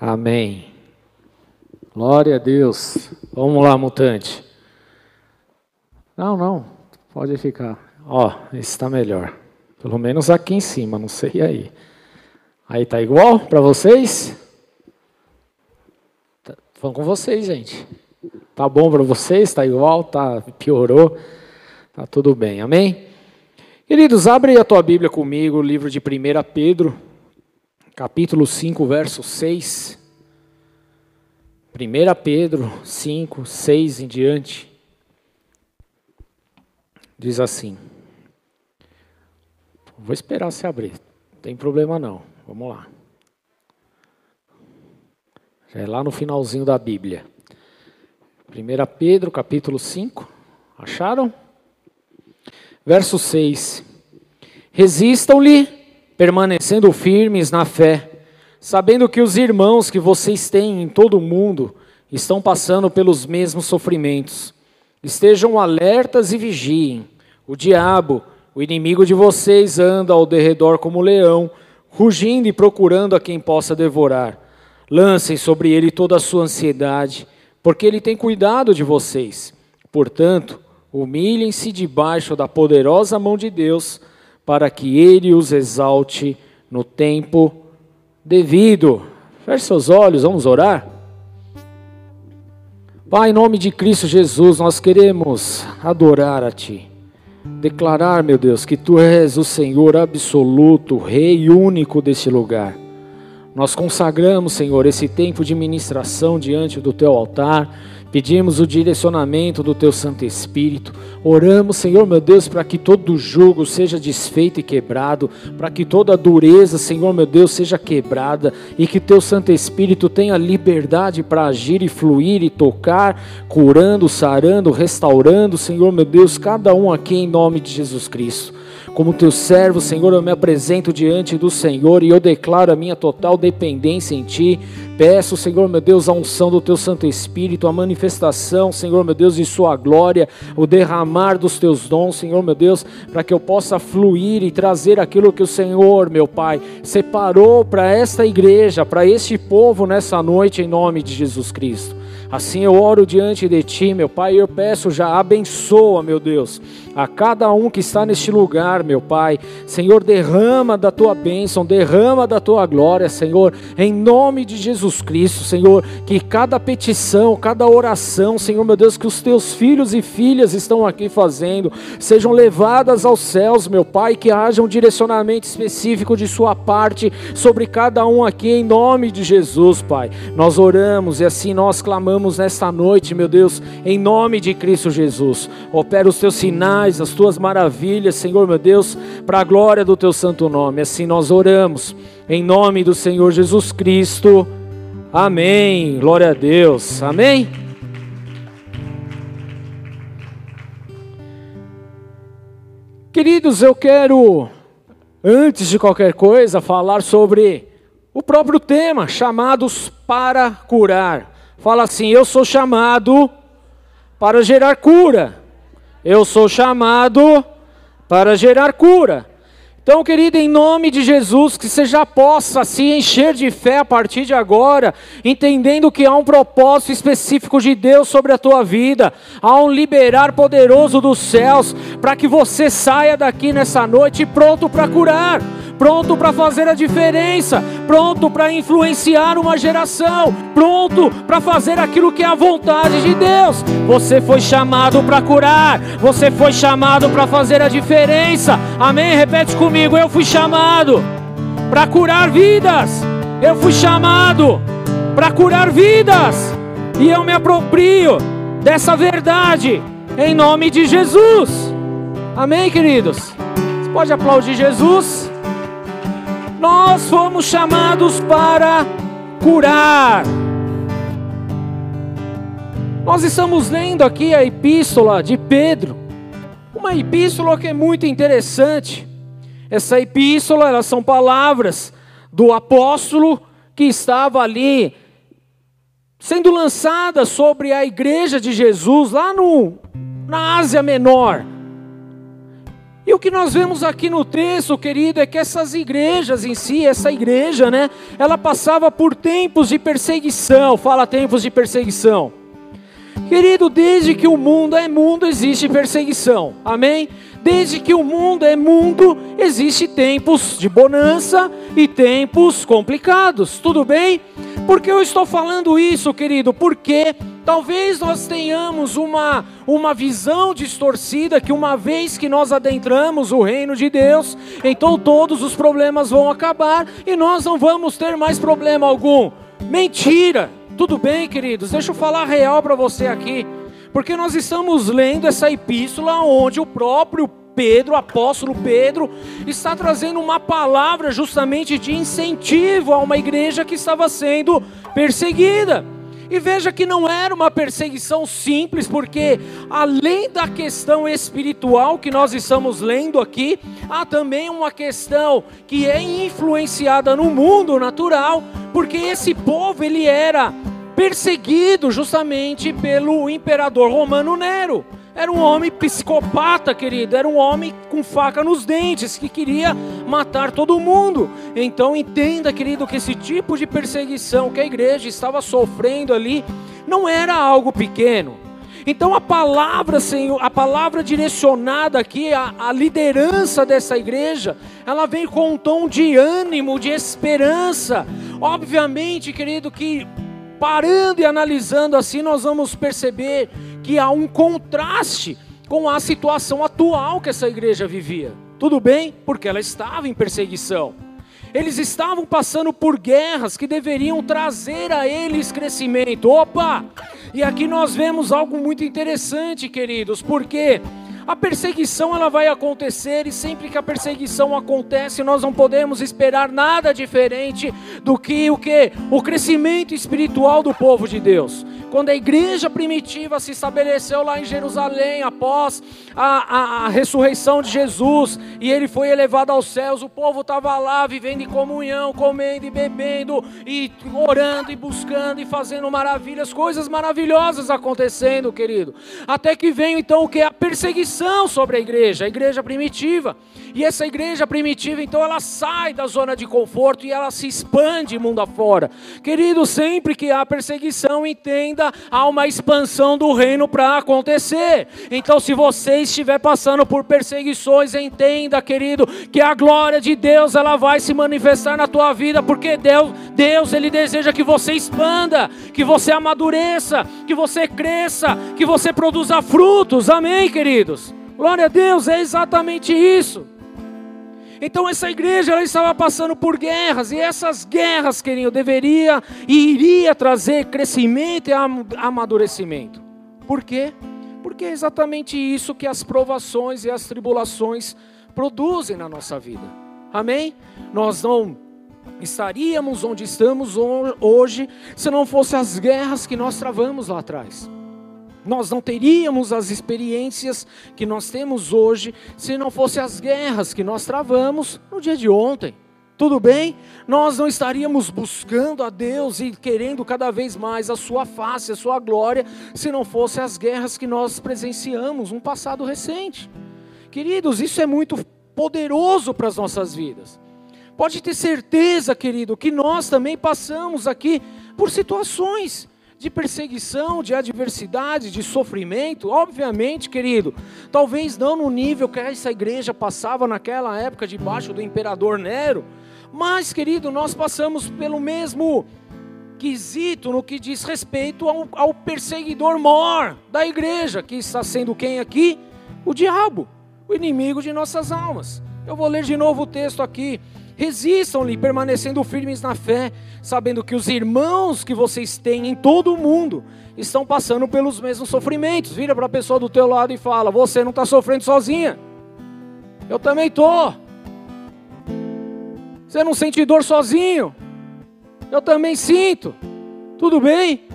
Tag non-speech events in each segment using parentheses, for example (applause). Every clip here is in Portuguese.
Amém. Glória a Deus. Vamos lá, mutante. Não, não, pode ficar. Ó, esse está melhor. Pelo menos aqui em cima, não sei aí. Aí tá igual para vocês? Tá, falando com vocês, gente. Tá bom para vocês? Tá igual? Tá piorou? Tá tudo bem. Amém? Queridos, abre a tua Bíblia comigo, o livro de 1 Pedro, capítulo 5, verso 6. 1 Pedro 5, 6 em diante. Diz assim. Vou esperar se abrir. Não tem problema não. Vamos lá. É lá no finalzinho da Bíblia. 1 Pedro, capítulo 5. Acharam? Verso 6. Resistam-lhe, permanecendo firmes na fé, sabendo que os irmãos que vocês têm em todo o mundo estão passando pelos mesmos sofrimentos. Estejam alertas e vigiem. O diabo, o inimigo de vocês, anda ao derredor como leão, rugindo e procurando a quem possa devorar. Lancem sobre ele toda a sua ansiedade, porque ele tem cuidado de vocês. Portanto, Humilhem-se debaixo da poderosa mão de Deus, para que Ele os exalte no tempo devido. Feche seus olhos, vamos orar. Pai, em nome de Cristo Jesus, nós queremos adorar a Ti. Declarar, meu Deus, que Tu és o Senhor absoluto, Rei único deste lugar. Nós consagramos, Senhor, esse tempo de ministração diante do Teu altar Pedimos o direcionamento do Teu Santo Espírito. Oramos, Senhor meu Deus, para que todo jugo seja desfeito e quebrado, para que toda dureza, Senhor meu Deus, seja quebrada e que Teu Santo Espírito tenha liberdade para agir e fluir e tocar, curando, sarando, restaurando, Senhor meu Deus, cada um aqui em nome de Jesus Cristo. Como teu servo, Senhor, eu me apresento diante do Senhor e eu declaro a minha total dependência em Ti. Peço, Senhor meu Deus, a unção do Teu Santo Espírito, a manifestação, Senhor meu Deus, de Sua glória, o derramar dos Teus dons, Senhor meu Deus, para que eu possa fluir e trazer aquilo que o Senhor, meu Pai, separou para esta igreja, para este povo nessa noite, em nome de Jesus Cristo. Assim eu oro diante de Ti, meu Pai, e eu peço já, abençoa, meu Deus, a cada um que está neste lugar, meu Pai. Senhor, derrama da Tua bênção, derrama da Tua glória, Senhor, em nome de Jesus Cristo, Senhor, que cada petição, cada oração, Senhor, meu Deus, que os Teus filhos e filhas estão aqui fazendo, sejam levadas aos céus, meu Pai, que haja um direcionamento específico de Sua parte sobre cada um aqui, em nome de Jesus, Pai. Nós oramos e assim nós clamamos nesta noite, meu Deus, em nome de Cristo Jesus. Opera os teus sinais, as tuas maravilhas, Senhor, meu Deus, para a glória do teu santo nome. Assim nós oramos, em nome do Senhor Jesus Cristo. Amém. Glória a Deus. Amém. Queridos, eu quero, antes de qualquer coisa, falar sobre o próprio tema, chamados para curar. Fala assim: Eu sou chamado para gerar cura. Eu sou chamado para gerar cura. Então, querido, em nome de Jesus, que você já possa se encher de fé a partir de agora, entendendo que há um propósito específico de Deus sobre a tua vida, há um liberar poderoso dos céus, para que você saia daqui nessa noite pronto para curar pronto para fazer a diferença, pronto para influenciar uma geração, pronto para fazer aquilo que é a vontade de Deus. Você foi chamado para curar, você foi chamado para fazer a diferença. Amém? Repete comigo: eu fui chamado para curar vidas. Eu fui chamado para curar vidas. E eu me aproprio dessa verdade em nome de Jesus. Amém, queridos? Você pode aplaudir Jesus? Nós fomos chamados para curar. Nós estamos lendo aqui a epístola de Pedro, uma epístola que é muito interessante. Essa epístola, elas são palavras do apóstolo que estava ali sendo lançada sobre a igreja de Jesus lá no, na Ásia Menor. E o que nós vemos aqui no texto, querido, é que essas igrejas em si, essa igreja, né, ela passava por tempos de perseguição. Fala tempos de perseguição. Querido, desde que o mundo é mundo, existe perseguição. Amém? Desde que o mundo é mundo, existe tempos de bonança e tempos complicados. Tudo bem? Por que eu estou falando isso, querido? Porque talvez nós tenhamos uma, uma visão distorcida que uma vez que nós adentramos o reino de Deus, então todos os problemas vão acabar e nós não vamos ter mais problema algum. Mentira! Tudo bem, queridos? Deixa eu falar real para você aqui. Porque nós estamos lendo essa epístola onde o próprio Pedro, apóstolo Pedro, está trazendo uma palavra justamente de incentivo a uma igreja que estava sendo perseguida. E veja que não era uma perseguição simples, porque além da questão espiritual que nós estamos lendo aqui, há também uma questão que é influenciada no mundo natural, porque esse povo ele era perseguido justamente pelo imperador romano Nero. Era um homem psicopata, querido. Era um homem com faca nos dentes que queria matar todo mundo. Então entenda, querido, que esse tipo de perseguição que a igreja estava sofrendo ali não era algo pequeno. Então a palavra, Senhor, a palavra direcionada aqui à liderança dessa igreja, ela vem com um tom de ânimo, de esperança. Obviamente, querido, que parando e analisando assim, nós vamos perceber que há um contraste com a situação atual que essa igreja vivia. Tudo bem? Porque ela estava em perseguição. Eles estavam passando por guerras que deveriam trazer a eles crescimento. Opa! E aqui nós vemos algo muito interessante, queridos, porque a perseguição ela vai acontecer e sempre que a perseguição acontece, nós não podemos esperar nada diferente do que o que o crescimento espiritual do povo de Deus. Quando a igreja primitiva se estabeleceu lá em Jerusalém após a, a, a ressurreição de Jesus e ele foi elevado aos céus, o povo estava lá vivendo em comunhão, comendo e bebendo e orando e buscando e fazendo maravilhas, coisas maravilhosas acontecendo, querido. Até que veio então o que a perseguição sobre a igreja, a igreja primitiva. E essa igreja primitiva, então, ela sai da zona de conforto e ela se expande mundo afora. Querido, sempre que há perseguição, entenda, há uma expansão do reino para acontecer. Então, se você estiver passando por perseguições, entenda, querido, que a glória de Deus ela vai se manifestar na tua vida, porque Deus, Deus ele deseja que você expanda, que você amadureça, que você cresça, que você produza frutos. Amém, queridos. Glória a Deus, é exatamente isso. Então essa igreja ela estava passando por guerras e essas guerras, querido, deveria e iria trazer crescimento e amadurecimento. Por quê? Porque é exatamente isso que as provações e as tribulações produzem na nossa vida. Amém? Nós não estaríamos onde estamos hoje se não fossem as guerras que nós travamos lá atrás. Nós não teríamos as experiências que nós temos hoje se não fossem as guerras que nós travamos no dia de ontem. Tudo bem? Nós não estaríamos buscando a Deus e querendo cada vez mais a sua face, a sua glória, se não fossem as guerras que nós presenciamos no passado recente. Queridos, isso é muito poderoso para as nossas vidas. Pode ter certeza, querido, que nós também passamos aqui por situações de perseguição, de adversidade, de sofrimento, obviamente, querido, talvez não no nível que essa igreja passava naquela época debaixo do imperador Nero, mas, querido, nós passamos pelo mesmo quesito no que diz respeito ao, ao perseguidor mor da igreja, que está sendo quem aqui? O diabo, o inimigo de nossas almas. Eu vou ler de novo o texto aqui. Resistam-lhe, permanecendo firmes na fé, sabendo que os irmãos que vocês têm em todo o mundo estão passando pelos mesmos sofrimentos. Vira para a pessoa do teu lado e fala: Você não está sofrendo sozinha. Eu também estou. Você não sente dor sozinho. Eu também sinto. Tudo bem?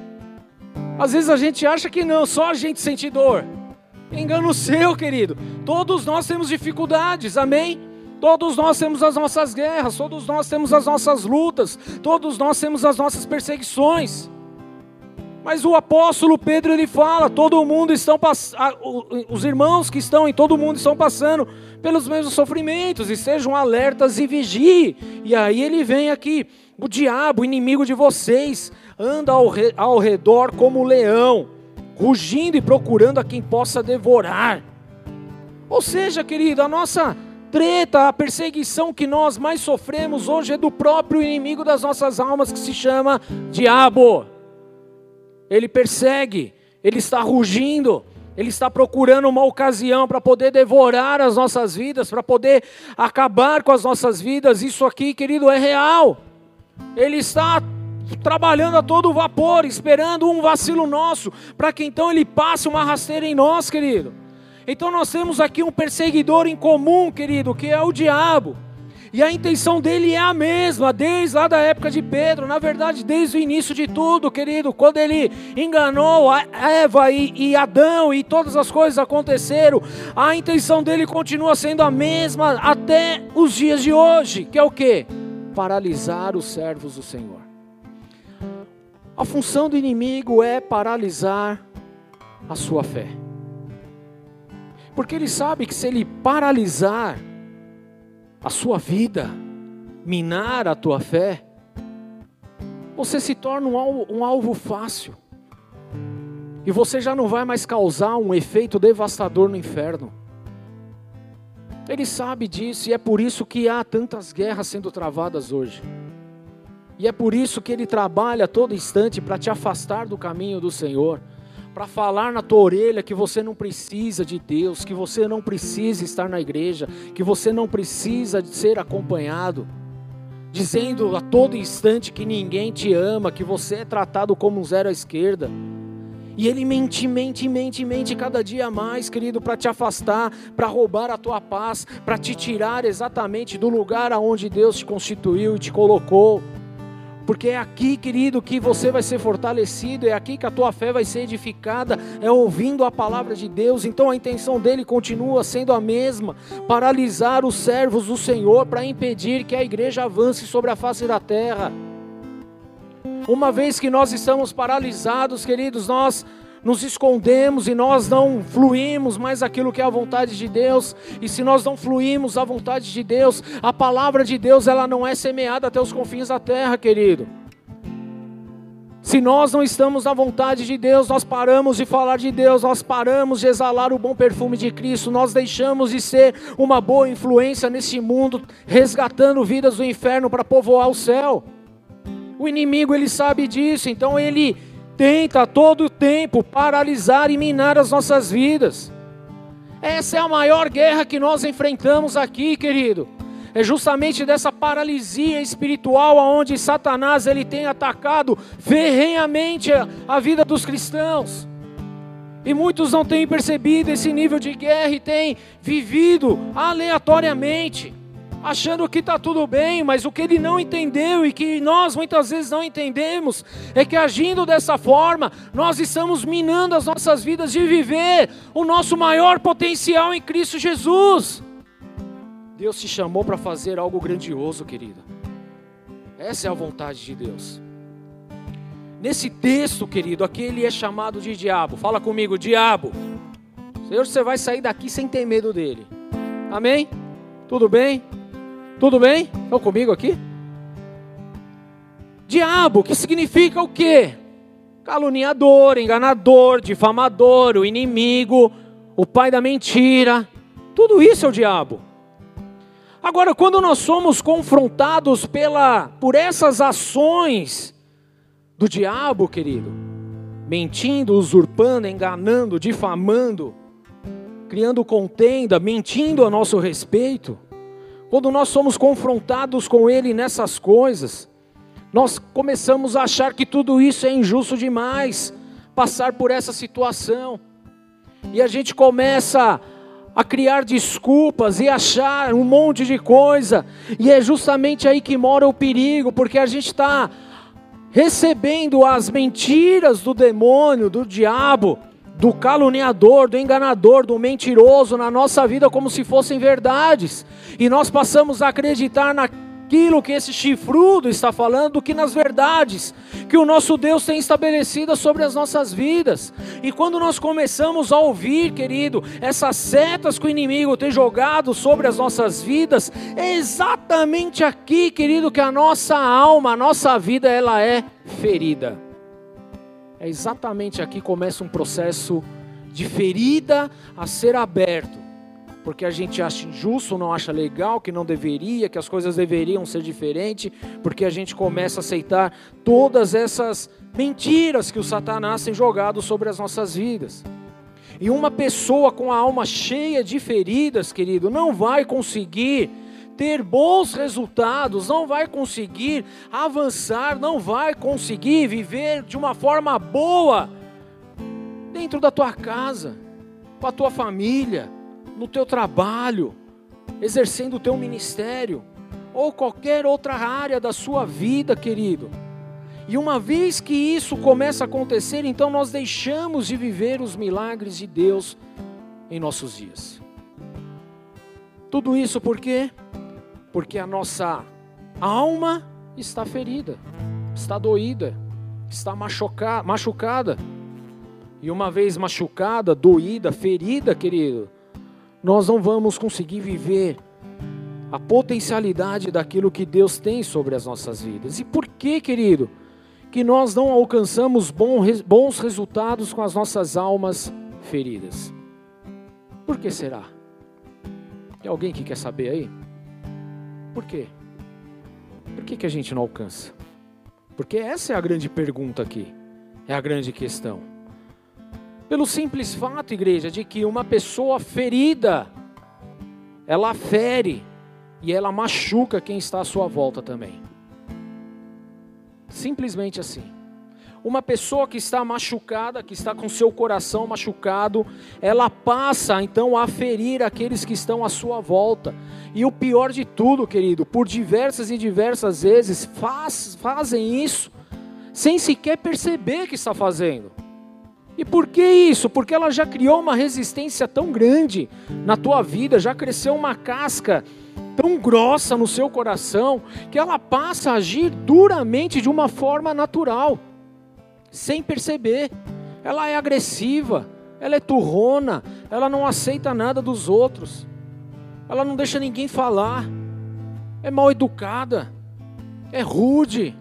Às vezes a gente acha que não, só a gente sente dor. Engano seu, querido. Todos nós temos dificuldades, amém? Todos nós temos as nossas guerras, todos nós temos as nossas lutas, todos nós temos as nossas perseguições. Mas o apóstolo Pedro ele fala, todo mundo estão os irmãos que estão em todo mundo estão passando pelos mesmos sofrimentos e sejam alertas e vigiem. E aí ele vem aqui, o diabo, inimigo de vocês, anda ao, re, ao redor como leão, rugindo e procurando a quem possa devorar. Ou seja, querido, a nossa treta, a perseguição que nós mais sofremos hoje é do próprio inimigo das nossas almas que se chama diabo. Ele persegue, ele está rugindo, ele está procurando uma ocasião para poder devorar as nossas vidas, para poder acabar com as nossas vidas. Isso aqui, querido, é real. Ele está trabalhando a todo vapor, esperando um vacilo nosso, para que então ele passe uma rasteira em nós, querido. Então nós temos aqui um perseguidor em comum, querido, que é o diabo. E a intenção dele é a mesma, desde lá da época de Pedro, na verdade, desde o início de tudo, querido, quando ele enganou Eva e, e Adão e todas as coisas aconteceram, a intenção dele continua sendo a mesma até os dias de hoje, que é o que? Paralisar os servos do Senhor. A função do inimigo é paralisar a sua fé. Porque ele sabe que se ele paralisar a sua vida, minar a tua fé, você se torna um alvo, um alvo fácil. E você já não vai mais causar um efeito devastador no inferno. Ele sabe disso e é por isso que há tantas guerras sendo travadas hoje. E é por isso que ele trabalha todo instante para te afastar do caminho do Senhor para falar na tua orelha que você não precisa de Deus, que você não precisa estar na igreja, que você não precisa de ser acompanhado, dizendo a todo instante que ninguém te ama, que você é tratado como um zero à esquerda. E ele mente, mente, mente, mente cada dia mais, querido, para te afastar, para roubar a tua paz, para te tirar exatamente do lugar aonde Deus te constituiu e te colocou porque é aqui, querido, que você vai ser fortalecido, é aqui que a tua fé vai ser edificada, é ouvindo a palavra de Deus. Então a intenção dele continua sendo a mesma: paralisar os servos do Senhor para impedir que a igreja avance sobre a face da terra. Uma vez que nós estamos paralisados, queridos, nós nos escondemos e nós não fluímos mais aquilo que é a vontade de Deus. E se nós não fluímos a vontade de Deus, a palavra de Deus ela não é semeada até os confins da terra, querido. Se nós não estamos na vontade de Deus, nós paramos de falar de Deus, nós paramos de exalar o bom perfume de Cristo, nós deixamos de ser uma boa influência nesse mundo, resgatando vidas do inferno para povoar o céu. O inimigo ele sabe disso, então ele tenta a todo tempo paralisar e minar as nossas vidas. Essa é a maior guerra que nós enfrentamos aqui, querido. É justamente dessa paralisia espiritual aonde Satanás ele tem atacado ferrenhamente a, vida dos cristãos. E muitos não têm percebido esse nível de guerra e têm vivido aleatoriamente achando que está tudo bem, mas o que ele não entendeu e que nós muitas vezes não entendemos é que agindo dessa forma, nós estamos minando as nossas vidas de viver o nosso maior potencial em Cristo Jesus. Deus te chamou para fazer algo grandioso, querida. Essa é a vontade de Deus. Nesse texto, querido, aqui ele é chamado de diabo. Fala comigo, diabo. Senhor, você vai sair daqui sem ter medo dele. Amém? Tudo bem? Tudo bem? Estão comigo aqui? Diabo, que significa o quê? Caluniador, enganador, difamador, o inimigo, o pai da mentira. Tudo isso é o diabo. Agora, quando nós somos confrontados pela, por essas ações do diabo, querido, mentindo, usurpando, enganando, difamando, criando contenda, mentindo a nosso respeito, quando nós somos confrontados com Ele nessas coisas, nós começamos a achar que tudo isso é injusto demais, passar por essa situação, e a gente começa a criar desculpas e achar um monte de coisa, e é justamente aí que mora o perigo, porque a gente está recebendo as mentiras do demônio, do diabo, do caluniador, do enganador, do mentiroso na nossa vida como se fossem verdades. E nós passamos a acreditar na, naquilo que esse chifrudo está falando do que nas verdades que o nosso Deus tem estabelecidas sobre as nossas vidas. E quando nós começamos a ouvir, querido, essas setas que o inimigo tem jogado sobre as nossas vidas, é exatamente aqui, querido, que a nossa alma, a nossa vida, ela é ferida. É exatamente aqui que começa um processo de ferida a ser aberto porque a gente acha injusto, não acha legal, que não deveria, que as coisas deveriam ser diferentes, porque a gente começa a aceitar todas essas mentiras que o Satanás tem jogado sobre as nossas vidas. E uma pessoa com a alma cheia de feridas, querido, não vai conseguir ter bons resultados, não vai conseguir avançar, não vai conseguir viver de uma forma boa dentro da tua casa, com a tua família, no teu trabalho, exercendo o teu ministério, ou qualquer outra área da sua vida, querido. E uma vez que isso começa a acontecer, então nós deixamos de viver os milagres de Deus em nossos dias. Tudo isso por quê? Porque a nossa alma está ferida, está doída, está machucada. E uma vez machucada, doída, ferida, querido, nós não vamos conseguir viver a potencialidade daquilo que Deus tem sobre as nossas vidas. E por que, querido, que nós não alcançamos bons resultados com as nossas almas feridas? Por que será? Tem alguém que quer saber aí? Por quê? Por que, que a gente não alcança? Porque essa é a grande pergunta aqui, é a grande questão. Pelo simples fato, igreja, de que uma pessoa ferida, ela fere e ela machuca quem está à sua volta também. Simplesmente assim. Uma pessoa que está machucada, que está com seu coração machucado, ela passa então a ferir aqueles que estão à sua volta. E o pior de tudo, querido, por diversas e diversas vezes faz, fazem isso sem sequer perceber que está fazendo. E por que isso? Porque ela já criou uma resistência tão grande na tua vida, já cresceu uma casca tão grossa no seu coração, que ela passa a agir duramente de uma forma natural, sem perceber. Ela é agressiva, ela é turrona, ela não aceita nada dos outros, ela não deixa ninguém falar, é mal educada, é rude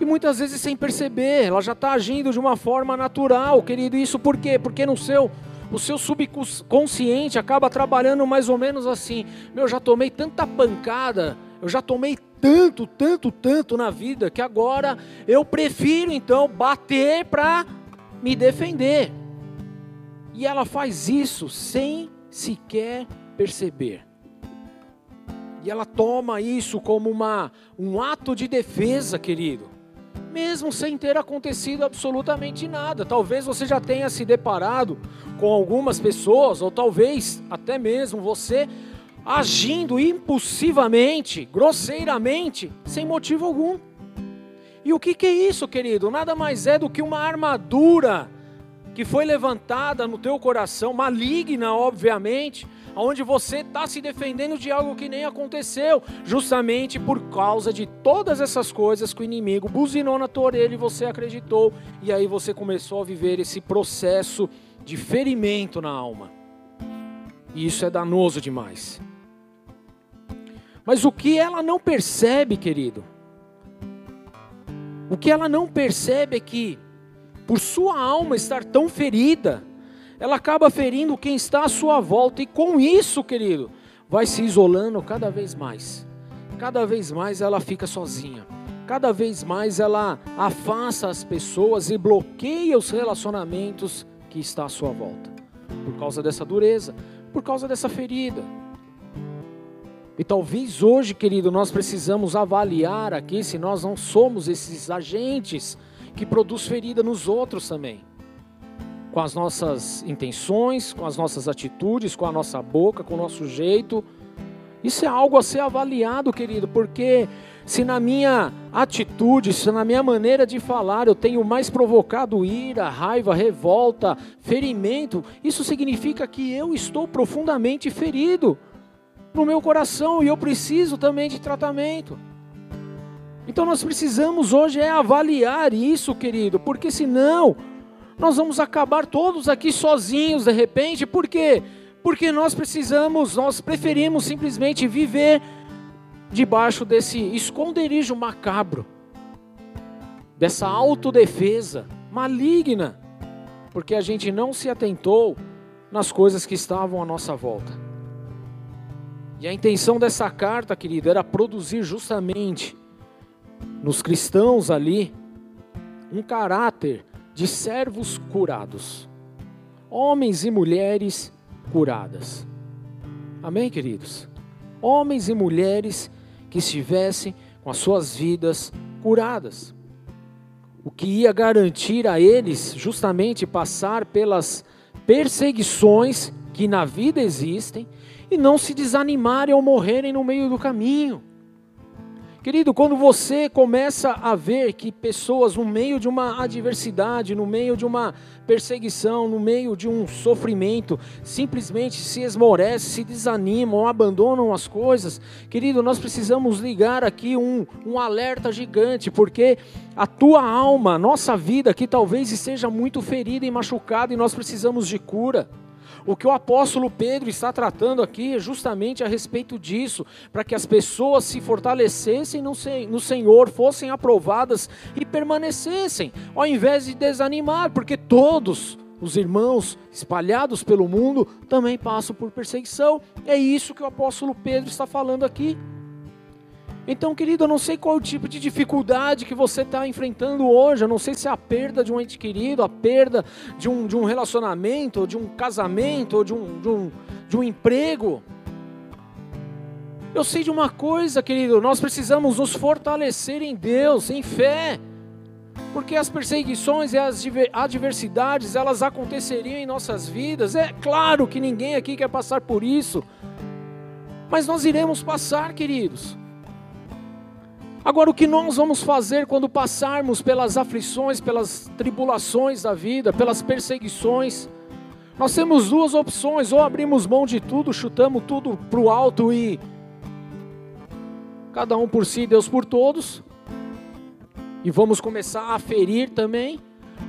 e muitas vezes sem perceber, ela já está agindo de uma forma natural, querido. Isso por quê? Porque no seu, o seu subconsciente acaba trabalhando mais ou menos assim. Meu, já tomei tanta pancada, eu já tomei tanto, tanto, tanto na vida, que agora eu prefiro então bater para me defender. E ela faz isso sem sequer perceber. E ela toma isso como uma, um ato de defesa, querido mesmo sem ter acontecido absolutamente nada. Talvez você já tenha se deparado com algumas pessoas, ou talvez até mesmo você agindo impulsivamente, grosseiramente, sem motivo algum. E o que, que é isso, querido? Nada mais é do que uma armadura que foi levantada no teu coração, maligna, obviamente, onde você está se defendendo de algo que nem aconteceu, justamente por causa de todas essas coisas que o inimigo buzinou na tua orelha e você acreditou, e aí você começou a viver esse processo de ferimento na alma. E isso é danoso demais. Mas o que ela não percebe, querido, o que ela não percebe é que, por sua alma estar tão ferida, ela acaba ferindo quem está à sua volta, e com isso, querido, vai se isolando cada vez mais. Cada vez mais ela fica sozinha. Cada vez mais ela afasta as pessoas e bloqueia os relacionamentos que está à sua volta. Por causa dessa dureza, por causa dessa ferida. E talvez hoje, querido, nós precisamos avaliar aqui se nós não somos esses agentes que produz ferida nos outros também com as nossas intenções, com as nossas atitudes, com a nossa boca, com o nosso jeito. Isso é algo a ser avaliado, querido, porque se na minha atitude, se na minha maneira de falar eu tenho mais provocado ira, raiva, revolta, ferimento, isso significa que eu estou profundamente ferido. No meu coração e eu preciso também de tratamento. Então nós precisamos hoje é avaliar isso, querido, porque senão nós vamos acabar todos aqui sozinhos de repente, por quê? Porque nós precisamos, nós preferimos simplesmente viver debaixo desse esconderijo macabro, dessa autodefesa maligna, porque a gente não se atentou nas coisas que estavam à nossa volta. E a intenção dessa carta, querido, era produzir justamente nos cristãos ali um caráter de servos curados, homens e mulheres curadas. Amém, queridos? Homens e mulheres que estivessem com as suas vidas curadas. O que ia garantir a eles justamente passar pelas perseguições que na vida existem e não se desanimarem ou morrerem no meio do caminho. Querido, quando você começa a ver que pessoas, no meio de uma adversidade, no meio de uma perseguição, no meio de um sofrimento, simplesmente se esmorecem, se desanimam, abandonam as coisas, querido, nós precisamos ligar aqui um, um alerta gigante, porque a tua alma, a nossa vida aqui talvez esteja muito ferida e machucada e nós precisamos de cura. O que o apóstolo Pedro está tratando aqui é justamente a respeito disso, para que as pessoas se fortalecessem no Senhor, fossem aprovadas e permanecessem, ao invés de desanimar, porque todos os irmãos espalhados pelo mundo também passam por perseguição. É isso que o apóstolo Pedro está falando aqui. Então, querido, eu não sei qual é o tipo de dificuldade que você está enfrentando hoje. Eu não sei se é a perda de um ente querido, a perda de um, de um relacionamento, ou de um casamento, ou de um, de, um, de um emprego. Eu sei de uma coisa, querido, nós precisamos nos fortalecer em Deus, em fé. Porque as perseguições e as adversidades, elas aconteceriam em nossas vidas. É claro que ninguém aqui quer passar por isso. Mas nós iremos passar, queridos. Agora, o que nós vamos fazer quando passarmos pelas aflições, pelas tribulações da vida, pelas perseguições? Nós temos duas opções: ou abrimos mão de tudo, chutamos tudo para o alto e cada um por si, Deus por todos, e vamos começar a ferir também,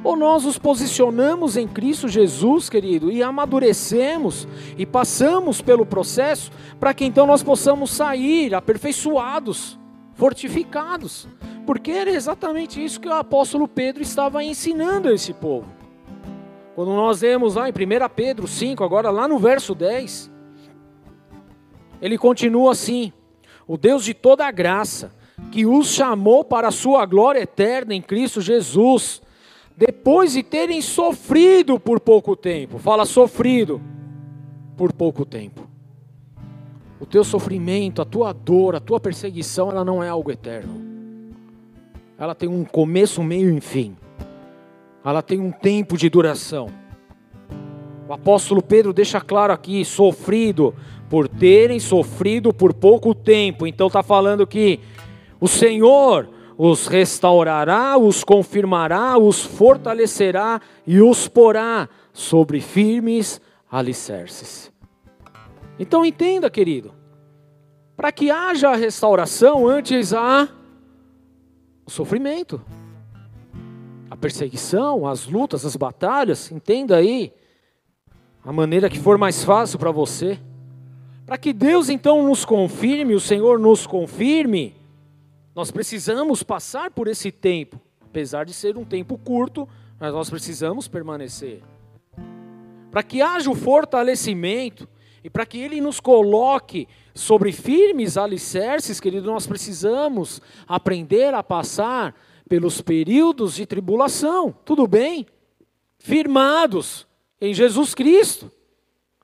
ou nós nos posicionamos em Cristo Jesus, querido, e amadurecemos e passamos pelo processo para que então nós possamos sair aperfeiçoados fortificados, porque era exatamente isso que o apóstolo Pedro estava ensinando a esse povo. Quando nós lemos lá em 1 Pedro 5, agora lá no verso 10, ele continua assim: O Deus de toda a graça, que os chamou para a sua glória eterna em Cristo Jesus, depois de terem sofrido por pouco tempo, fala sofrido por pouco tempo o teu sofrimento, a tua dor, a tua perseguição, ela não é algo eterno. Ela tem um começo, meio e fim. Ela tem um tempo de duração. O apóstolo Pedro deixa claro aqui: sofrido por terem sofrido por pouco tempo. Então está falando que o Senhor os restaurará, os confirmará, os fortalecerá e os porá sobre firmes alicerces. Então entenda, querido, para que haja a restauração, antes há o sofrimento, a perseguição, as lutas, as batalhas, entenda aí a maneira que for mais fácil para você. Para que Deus então nos confirme, o Senhor nos confirme, nós precisamos passar por esse tempo, apesar de ser um tempo curto, mas nós precisamos permanecer. Para que haja o fortalecimento, e para que Ele nos coloque sobre firmes alicerces, querido, nós precisamos aprender a passar pelos períodos de tribulação, tudo bem? Firmados em Jesus Cristo,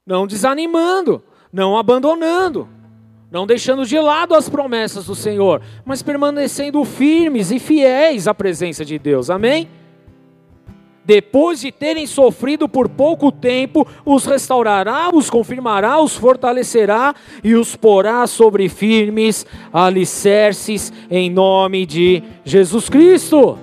não desanimando, não abandonando, não deixando de lado as promessas do Senhor, mas permanecendo firmes e fiéis à presença de Deus, amém? Depois de terem sofrido por pouco tempo, os restaurará, os confirmará, os fortalecerá e os porá sobre firmes alicerces em nome de Jesus Cristo.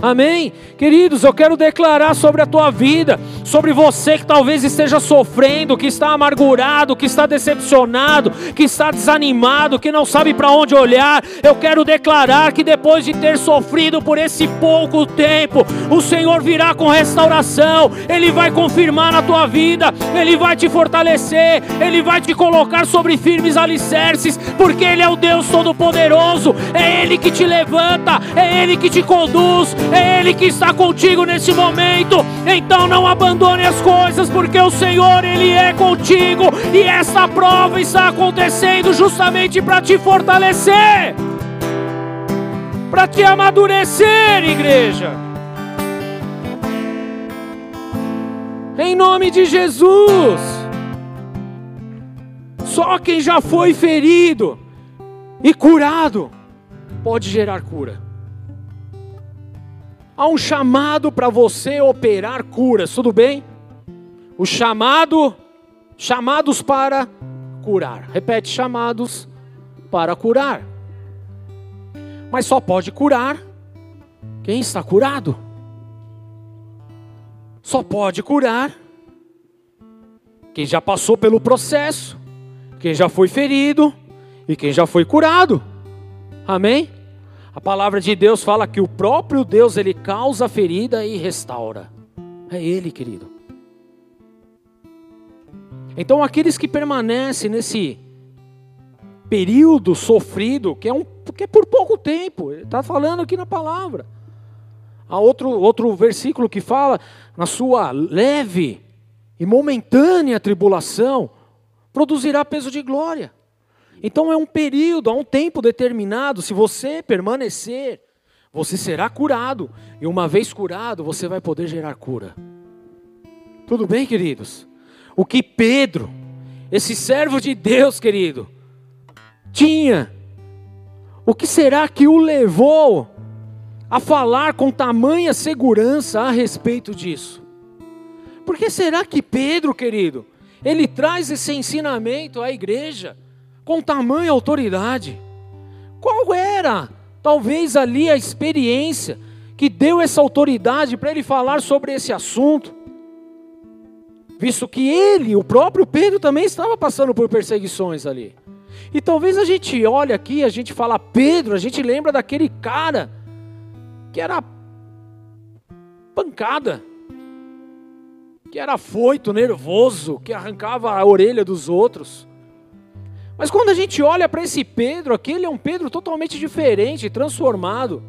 Amém? Queridos, eu quero declarar sobre a tua vida, sobre você que talvez esteja sofrendo, que está amargurado, que está decepcionado, que está desanimado, que não sabe para onde olhar. Eu quero declarar que depois de ter sofrido por esse pouco tempo, o Senhor virá com restauração, Ele vai confirmar na tua vida, Ele vai te fortalecer, Ele vai te colocar sobre firmes alicerces, porque Ele é o Deus Todo-Poderoso, é Ele que te levanta, é Ele que te conduz é Ele que está contigo nesse momento. Então não abandone as coisas, porque o Senhor, Ele é contigo, e essa prova está acontecendo justamente para te fortalecer, para te amadurecer, igreja. Em nome de Jesus. Só quem já foi ferido e curado pode gerar cura. Há um chamado para você operar curas, tudo bem? O chamado, chamados para curar. Repete, chamados para curar. Mas só pode curar quem está curado. Só pode curar quem já passou pelo processo, quem já foi ferido e quem já foi curado. Amém? A palavra de Deus fala que o próprio Deus ele causa ferida e restaura. É ele, querido. Então aqueles que permanecem nesse período sofrido, que é, um, que é por pouco tempo, ele está falando aqui na palavra. Há outro, outro versículo que fala, na sua leve e momentânea tribulação, produzirá peso de glória. Então é um período, há um tempo determinado. Se você permanecer, você será curado. E uma vez curado, você vai poder gerar cura. Tudo bem, queridos? O que Pedro, esse servo de Deus, querido, tinha, o que será que o levou a falar com tamanha segurança a respeito disso? Por que será que Pedro, querido, ele traz esse ensinamento à igreja? Com tamanha autoridade. Qual era, talvez ali, a experiência que deu essa autoridade para ele falar sobre esse assunto? Visto que ele, o próprio Pedro, também estava passando por perseguições ali. E talvez a gente olhe aqui, a gente fala Pedro, a gente lembra daquele cara que era pancada, que era foito, nervoso, que arrancava a orelha dos outros. Mas quando a gente olha para esse Pedro aqui, ele é um Pedro totalmente diferente, transformado.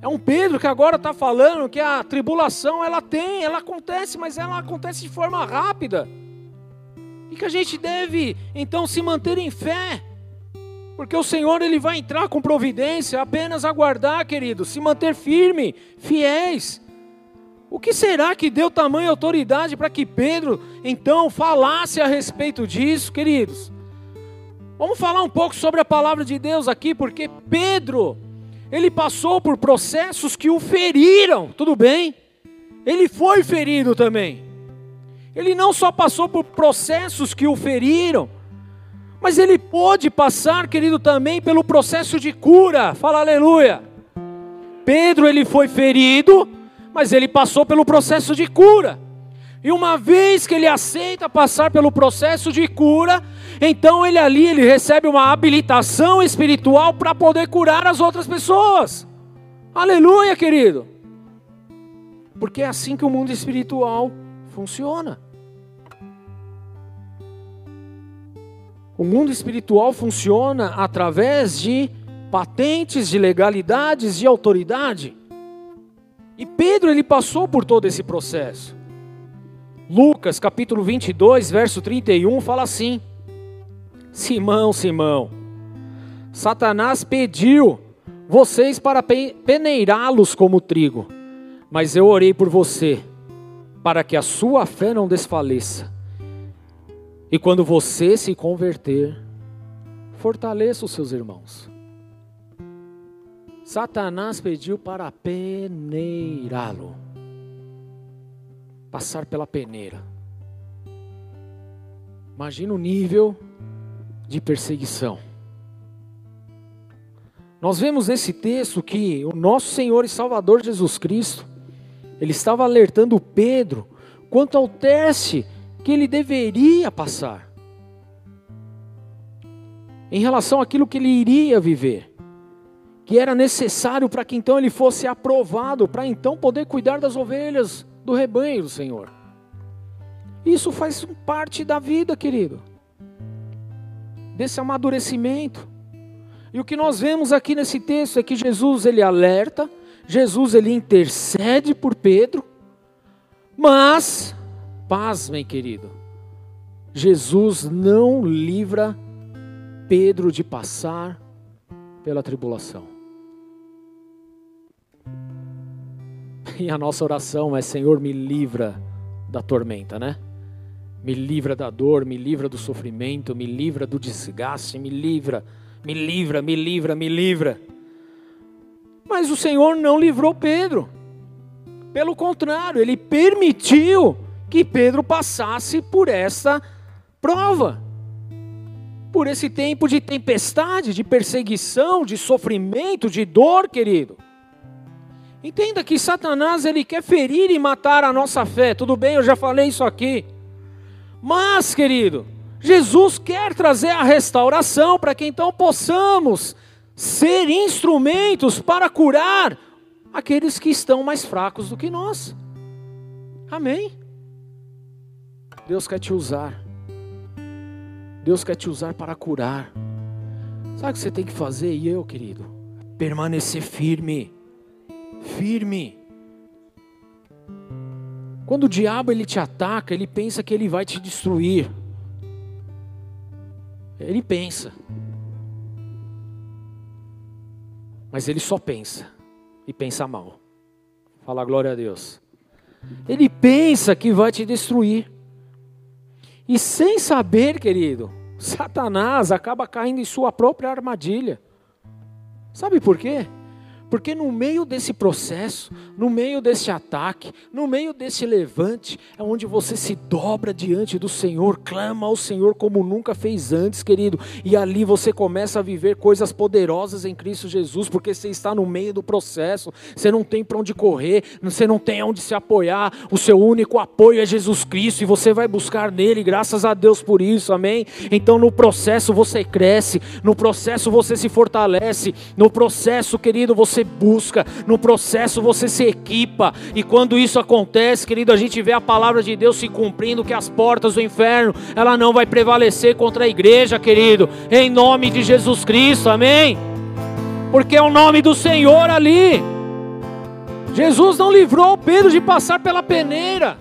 É um Pedro que agora está falando que a tribulação ela tem, ela acontece, mas ela acontece de forma rápida. E que a gente deve então se manter em fé. Porque o Senhor ele vai entrar com providência, apenas aguardar, querido, se manter firme, fiéis. O que será que deu tamanha autoridade para que Pedro então falasse a respeito disso, queridos? Vamos falar um pouco sobre a palavra de Deus aqui, porque Pedro, ele passou por processos que o feriram, tudo bem? Ele foi ferido também. Ele não só passou por processos que o feriram, mas ele pôde passar, querido, também pelo processo de cura. Fala aleluia. Pedro, ele foi ferido, mas ele passou pelo processo de cura. E uma vez que ele aceita passar pelo processo de cura, então ele ali ele recebe uma habilitação espiritual para poder curar as outras pessoas. Aleluia, querido. Porque é assim que o mundo espiritual funciona. O mundo espiritual funciona através de patentes, de legalidades, de autoridade. E Pedro ele passou por todo esse processo. Lucas capítulo 22, verso 31 fala assim: Simão, Simão, Satanás pediu vocês para peneirá-los como trigo, mas eu orei por você, para que a sua fé não desfaleça. E quando você se converter, fortaleça os seus irmãos. Satanás pediu para peneirá-lo passar pela peneira. Imagina o nível de perseguição. Nós vemos nesse texto que o nosso Senhor e Salvador Jesus Cristo, ele estava alertando Pedro quanto ao teste que ele deveria passar, em relação àquilo que ele iria viver, que era necessário para que então ele fosse aprovado, para então poder cuidar das ovelhas do rebanho do Senhor. Isso faz parte da vida, querido, desse amadurecimento. E o que nós vemos aqui nesse texto é que Jesus ele alerta, Jesus ele intercede por Pedro, mas, pasmem, querido, Jesus não livra Pedro de passar pela tribulação. (laughs) E a nossa oração é: Senhor, me livra da tormenta, né? Me livra da dor, me livra do sofrimento, me livra do desgaste, me livra me livra, me livra, me livra. Mas o Senhor não livrou Pedro. Pelo contrário, ele permitiu que Pedro passasse por essa prova. Por esse tempo de tempestade, de perseguição, de sofrimento, de dor, querido. Entenda que Satanás ele quer ferir e matar a nossa fé. Tudo bem, eu já falei isso aqui. Mas, querido, Jesus quer trazer a restauração para que então possamos ser instrumentos para curar aqueles que estão mais fracos do que nós. Amém? Deus quer te usar. Deus quer te usar para curar. Sabe o que você tem que fazer? E eu, querido? Permanecer firme. Firme. Quando o diabo ele te ataca, ele pensa que ele vai te destruir. Ele pensa. Mas ele só pensa. E pensa mal. Fala glória a Deus. Ele pensa que vai te destruir. E sem saber, querido, Satanás acaba caindo em sua própria armadilha. Sabe por quê? Porque no meio desse processo, no meio desse ataque, no meio desse levante, é onde você se dobra diante do Senhor, clama ao Senhor como nunca fez antes, querido, e ali você começa a viver coisas poderosas em Cristo Jesus, porque você está no meio do processo, você não tem para onde correr, você não tem onde se apoiar, o seu único apoio é Jesus Cristo e você vai buscar nele, graças a Deus por isso, amém? Então no processo você cresce, no processo você se fortalece, no processo, querido, você busca, no processo você se equipa, e quando isso acontece, querido, a gente vê a palavra de Deus se cumprindo, que as portas do inferno, ela não vai prevalecer contra a igreja, querido, em nome de Jesus Cristo, amém? Porque é o nome do Senhor ali. Jesus não livrou Pedro de passar pela peneira,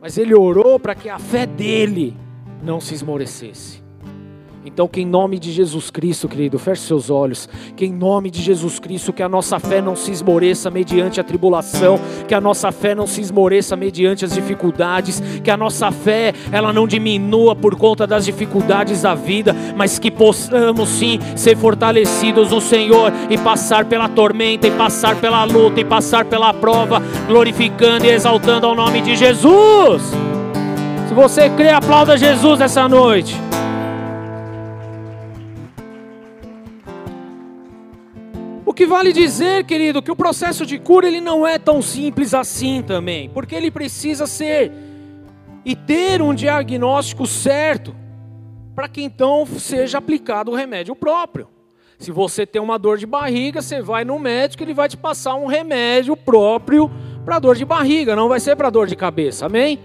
mas ele orou para que a fé dele não se esmorecesse. Então, que em nome de Jesus Cristo, querido, feche seus olhos. Que em nome de Jesus Cristo, que a nossa fé não se esmoreça mediante a tribulação, que a nossa fé não se esmoreça mediante as dificuldades, que a nossa fé ela não diminua por conta das dificuldades da vida, mas que possamos sim ser fortalecidos no Senhor e passar pela tormenta, e passar pela luta, e passar pela prova, glorificando e exaltando ao nome de Jesus. Se você crê, aplauda Jesus essa noite. Que vale dizer, querido, que o processo de cura ele não é tão simples assim também, porque ele precisa ser e ter um diagnóstico certo para que então seja aplicado o remédio próprio. Se você tem uma dor de barriga, você vai no médico, ele vai te passar um remédio próprio para dor de barriga, não vai ser para dor de cabeça, amém?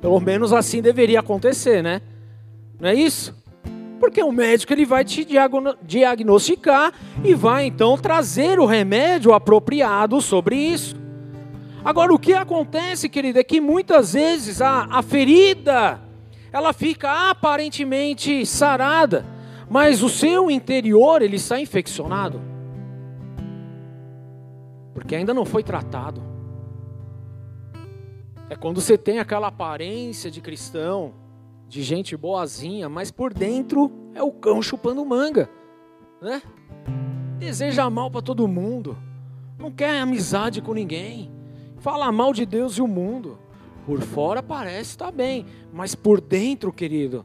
Pelo menos assim deveria acontecer, né? Não é isso? Porque o médico ele vai te diagnosticar e vai então trazer o remédio apropriado sobre isso. Agora, o que acontece, querido, é que muitas vezes a, a ferida ela fica aparentemente sarada, mas o seu interior ele está infeccionado, porque ainda não foi tratado. É quando você tem aquela aparência de cristão, de gente boazinha, mas por dentro é o cão chupando manga, né? Deseja mal para todo mundo, não quer amizade com ninguém, fala mal de Deus e o mundo. Por fora parece estar tá bem, mas por dentro, querido,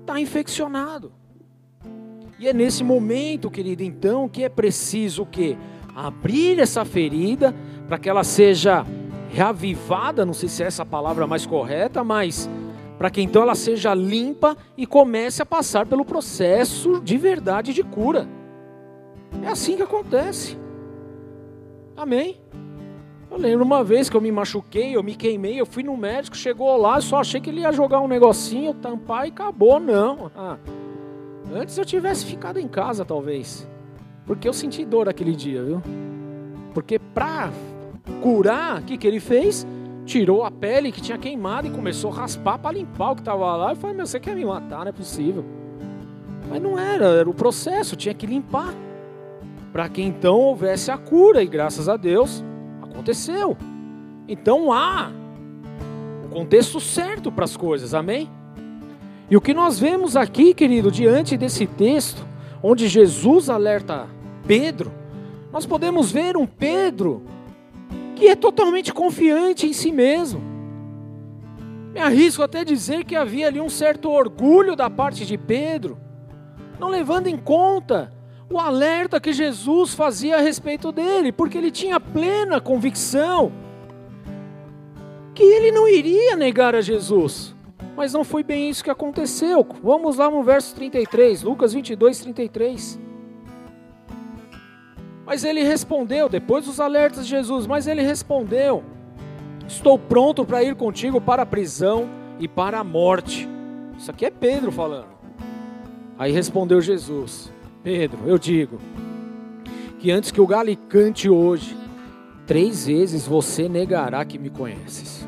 está infeccionado. E é nesse momento, querido, então, que é preciso o quê? Abrir essa ferida para que ela seja reavivada, não sei se é essa palavra mais correta, mas para que então ela seja limpa e comece a passar pelo processo de verdade de cura. É assim que acontece. Amém? Eu lembro uma vez que eu me machuquei, eu me queimei, eu fui no médico, chegou lá, eu só achei que ele ia jogar um negocinho, tampar e acabou. Não. Ah, antes eu tivesse ficado em casa, talvez. Porque eu senti dor aquele dia, viu? Porque para curar, o que, que ele fez? Tirou a pele que tinha queimado e começou a raspar para limpar o que estava lá. Eu falei, meu, você quer me matar? Não é possível. Mas não era, era o processo, tinha que limpar. Para que então houvesse a cura, e graças a Deus aconteceu. Então há o contexto certo para as coisas, amém? E o que nós vemos aqui, querido, diante desse texto, onde Jesus alerta Pedro, nós podemos ver um Pedro que é totalmente confiante em si mesmo. Me arrisco até dizer que havia ali um certo orgulho da parte de Pedro, não levando em conta o alerta que Jesus fazia a respeito dele, porque ele tinha plena convicção que ele não iria negar a Jesus. Mas não foi bem isso que aconteceu. Vamos lá no verso 33, Lucas 22, 33. Mas ele respondeu, depois dos alertas de Jesus, mas ele respondeu: Estou pronto para ir contigo para a prisão e para a morte. Isso aqui é Pedro falando. Aí respondeu Jesus: Pedro, eu digo que antes que o galo cante hoje, três vezes você negará que me conheces.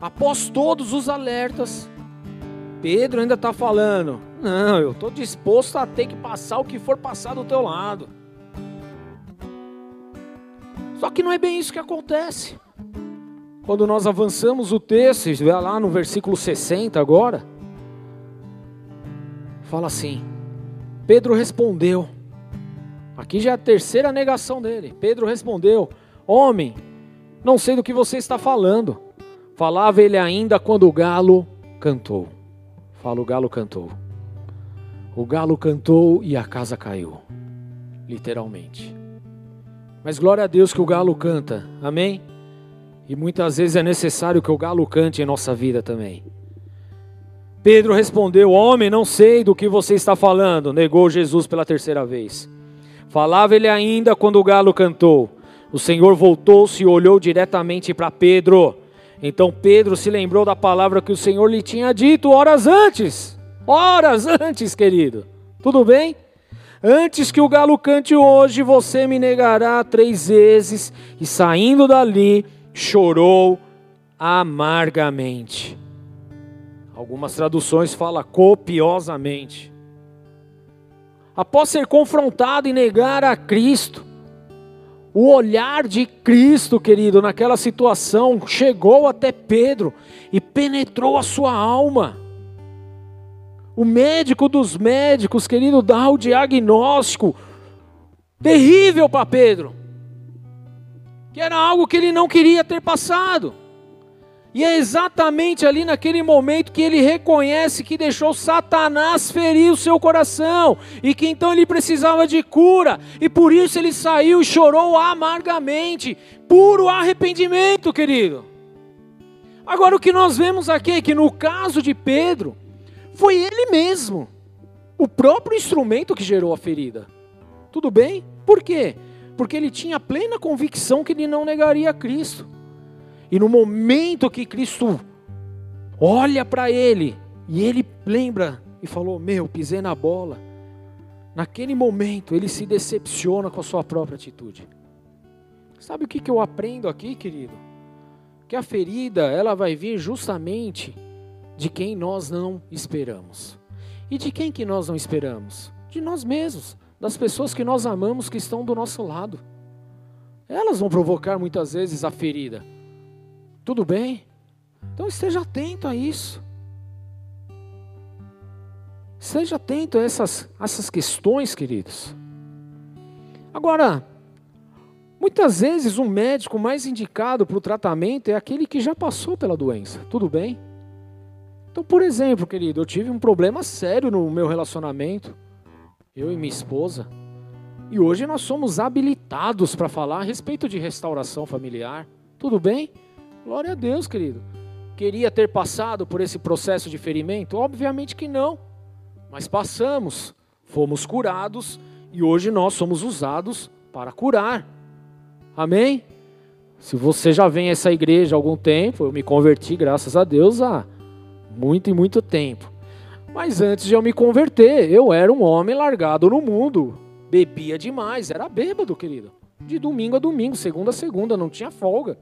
Após todos os alertas, Pedro ainda está falando: Não, eu estou disposto a ter que passar o que for passar do teu lado. Só que não é bem isso que acontece. Quando nós avançamos o texto, vê lá no versículo 60 agora, fala assim: Pedro respondeu. Aqui já é a terceira negação dele. Pedro respondeu: Homem, não sei do que você está falando. Falava ele ainda quando o galo cantou. Fala, o galo cantou. O galo cantou e a casa caiu. Literalmente. Mas glória a Deus que o galo canta. Amém? E muitas vezes é necessário que o galo cante em nossa vida também. Pedro respondeu: Homem, não sei do que você está falando. Negou Jesus pela terceira vez. Falava ele ainda quando o galo cantou. O Senhor voltou-se e olhou diretamente para Pedro. Então Pedro se lembrou da palavra que o Senhor lhe tinha dito horas antes. Horas (laughs) antes, querido. Tudo bem? Antes que o galo cante hoje, você me negará três vezes. E saindo dali, chorou amargamente. Algumas traduções falam copiosamente. Após ser confrontado e negar a Cristo, o olhar de Cristo, querido, naquela situação chegou até Pedro e penetrou a sua alma. O médico dos médicos, querido, dá o diagnóstico terrível para Pedro, que era algo que ele não queria ter passado. E é exatamente ali naquele momento que ele reconhece que deixou Satanás ferir o seu coração e que então ele precisava de cura, e por isso ele saiu e chorou amargamente, puro arrependimento, querido. Agora o que nós vemos aqui é que no caso de Pedro, foi ele mesmo, o próprio instrumento que gerou a ferida. Tudo bem? Por quê? Porque ele tinha plena convicção que ele não negaria a Cristo. E no momento que Cristo olha para ele e ele lembra e falou: Meu, pisei na bola. Naquele momento ele se decepciona com a sua própria atitude. Sabe o que, que eu aprendo aqui, querido? Que a ferida ela vai vir justamente de quem nós não esperamos. E de quem que nós não esperamos? De nós mesmos, das pessoas que nós amamos que estão do nosso lado. Elas vão provocar muitas vezes a ferida. Tudo bem? Então esteja atento a isso. Esteja atento a essas, essas questões, queridos. Agora, muitas vezes o médico mais indicado para o tratamento é aquele que já passou pela doença. Tudo bem? Então, por exemplo, querido, eu tive um problema sério no meu relacionamento, eu e minha esposa. E hoje nós somos habilitados para falar a respeito de restauração familiar. Tudo bem? Glória a Deus, querido. Queria ter passado por esse processo de ferimento? Obviamente que não. Mas passamos, fomos curados e hoje nós somos usados para curar. Amém? Se você já vem a essa igreja há algum tempo, eu me converti, graças a Deus, há muito e muito tempo. Mas antes de eu me converter, eu era um homem largado no mundo. Bebia demais, era bêbado, querido. De domingo a domingo, segunda a segunda, não tinha folga.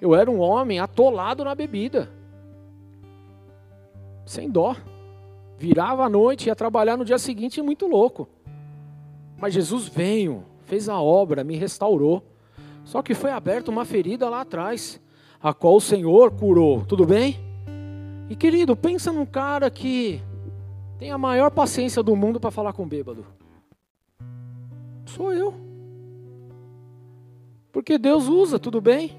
Eu era um homem atolado na bebida. Sem dó. Virava à noite, ia trabalhar no dia seguinte muito louco. Mas Jesus veio, fez a obra, me restaurou. Só que foi aberta uma ferida lá atrás, a qual o Senhor curou. Tudo bem? E querido, pensa num cara que tem a maior paciência do mundo para falar com bêbado. Sou eu. Porque Deus usa, tudo bem?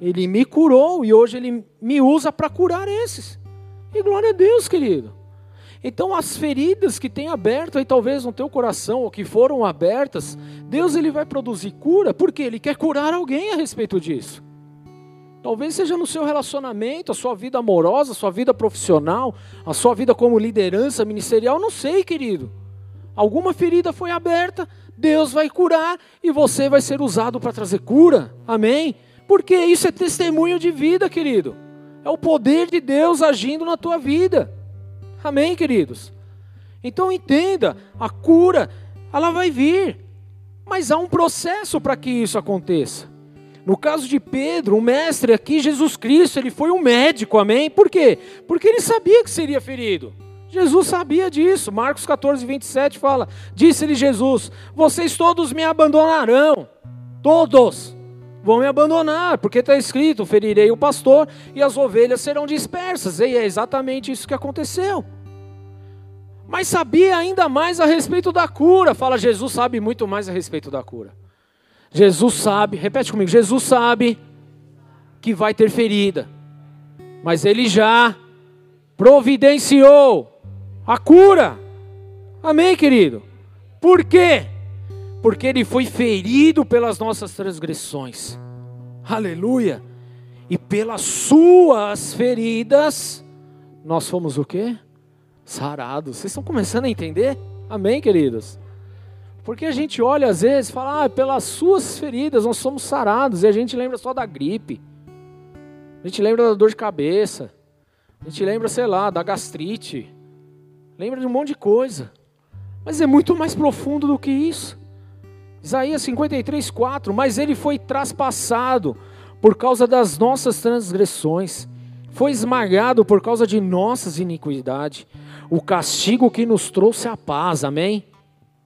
Ele me curou e hoje ele me usa para curar esses. E glória a Deus, querido. Então as feridas que tem aberto aí talvez no teu coração ou que foram abertas, Deus ele vai produzir cura, porque ele quer curar alguém a respeito disso. Talvez seja no seu relacionamento, a sua vida amorosa, a sua vida profissional, a sua vida como liderança ministerial, não sei, querido. Alguma ferida foi aberta, Deus vai curar e você vai ser usado para trazer cura. Amém? Porque isso é testemunho de vida, querido. É o poder de Deus agindo na tua vida. Amém, queridos? Então entenda, a cura, ela vai vir, mas há um processo para que isso aconteça. No caso de Pedro, o mestre aqui, Jesus Cristo, ele foi um médico, amém? Por quê? Porque ele sabia que seria ferido. Jesus sabia disso. Marcos 14, 27 fala: Disse-lhe Jesus: Vocês todos me abandonarão. Todos vão me abandonar, porque está escrito: ferirei o pastor e as ovelhas serão dispersas. E é exatamente isso que aconteceu. Mas sabia ainda mais a respeito da cura. Fala, Jesus sabe muito mais a respeito da cura. Jesus sabe, repete comigo: Jesus sabe que vai ter ferida, mas ele já providenciou a cura. Amém, querido? Por quê? Porque ele foi ferido pelas nossas transgressões. Aleluia! E pelas suas feridas nós fomos o quê? Sarados. Vocês estão começando a entender? Amém, queridos? Porque a gente olha às vezes e fala, ah, pelas suas feridas nós somos sarados, e a gente lembra só da gripe, a gente lembra da dor de cabeça, a gente lembra, sei lá, da gastrite, lembra de um monte de coisa, mas é muito mais profundo do que isso. Isaías 53, 4. Mas ele foi traspassado por causa das nossas transgressões, foi esmagado por causa de nossas iniquidades. O castigo que nos trouxe a paz, amém?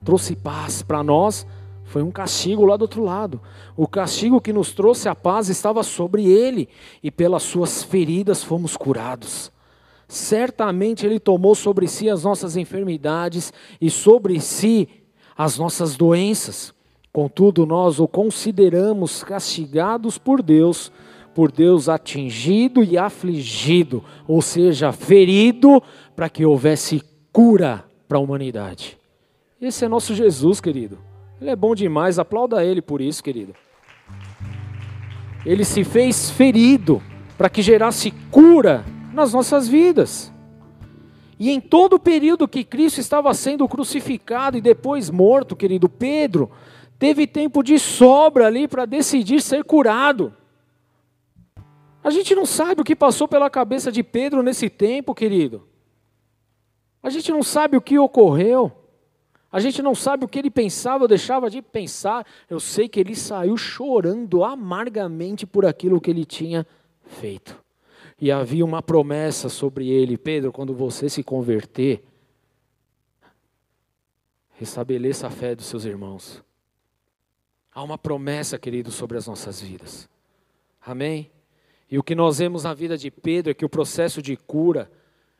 Trouxe paz para nós, foi um castigo lá do outro lado. O castigo que nos trouxe a paz estava sobre ele, e pelas suas feridas fomos curados. Certamente ele tomou sobre si as nossas enfermidades e sobre si as nossas doenças. Contudo, nós o consideramos castigados por Deus, por Deus atingido e afligido, ou seja, ferido, para que houvesse cura para a humanidade. Esse é nosso Jesus, querido. Ele é bom demais, aplauda ele por isso, querido. Ele se fez ferido para que gerasse cura nas nossas vidas. E em todo o período que Cristo estava sendo crucificado e depois morto, querido Pedro, teve tempo de sobra ali para decidir ser curado. A gente não sabe o que passou pela cabeça de Pedro nesse tempo, querido. A gente não sabe o que ocorreu. A gente não sabe o que ele pensava ou deixava de pensar. Eu sei que ele saiu chorando amargamente por aquilo que ele tinha feito. E havia uma promessa sobre ele: Pedro, quando você se converter, restabeleça a fé dos seus irmãos. Há uma promessa, querido, sobre as nossas vidas. Amém? E o que nós vemos na vida de Pedro é que o processo de cura,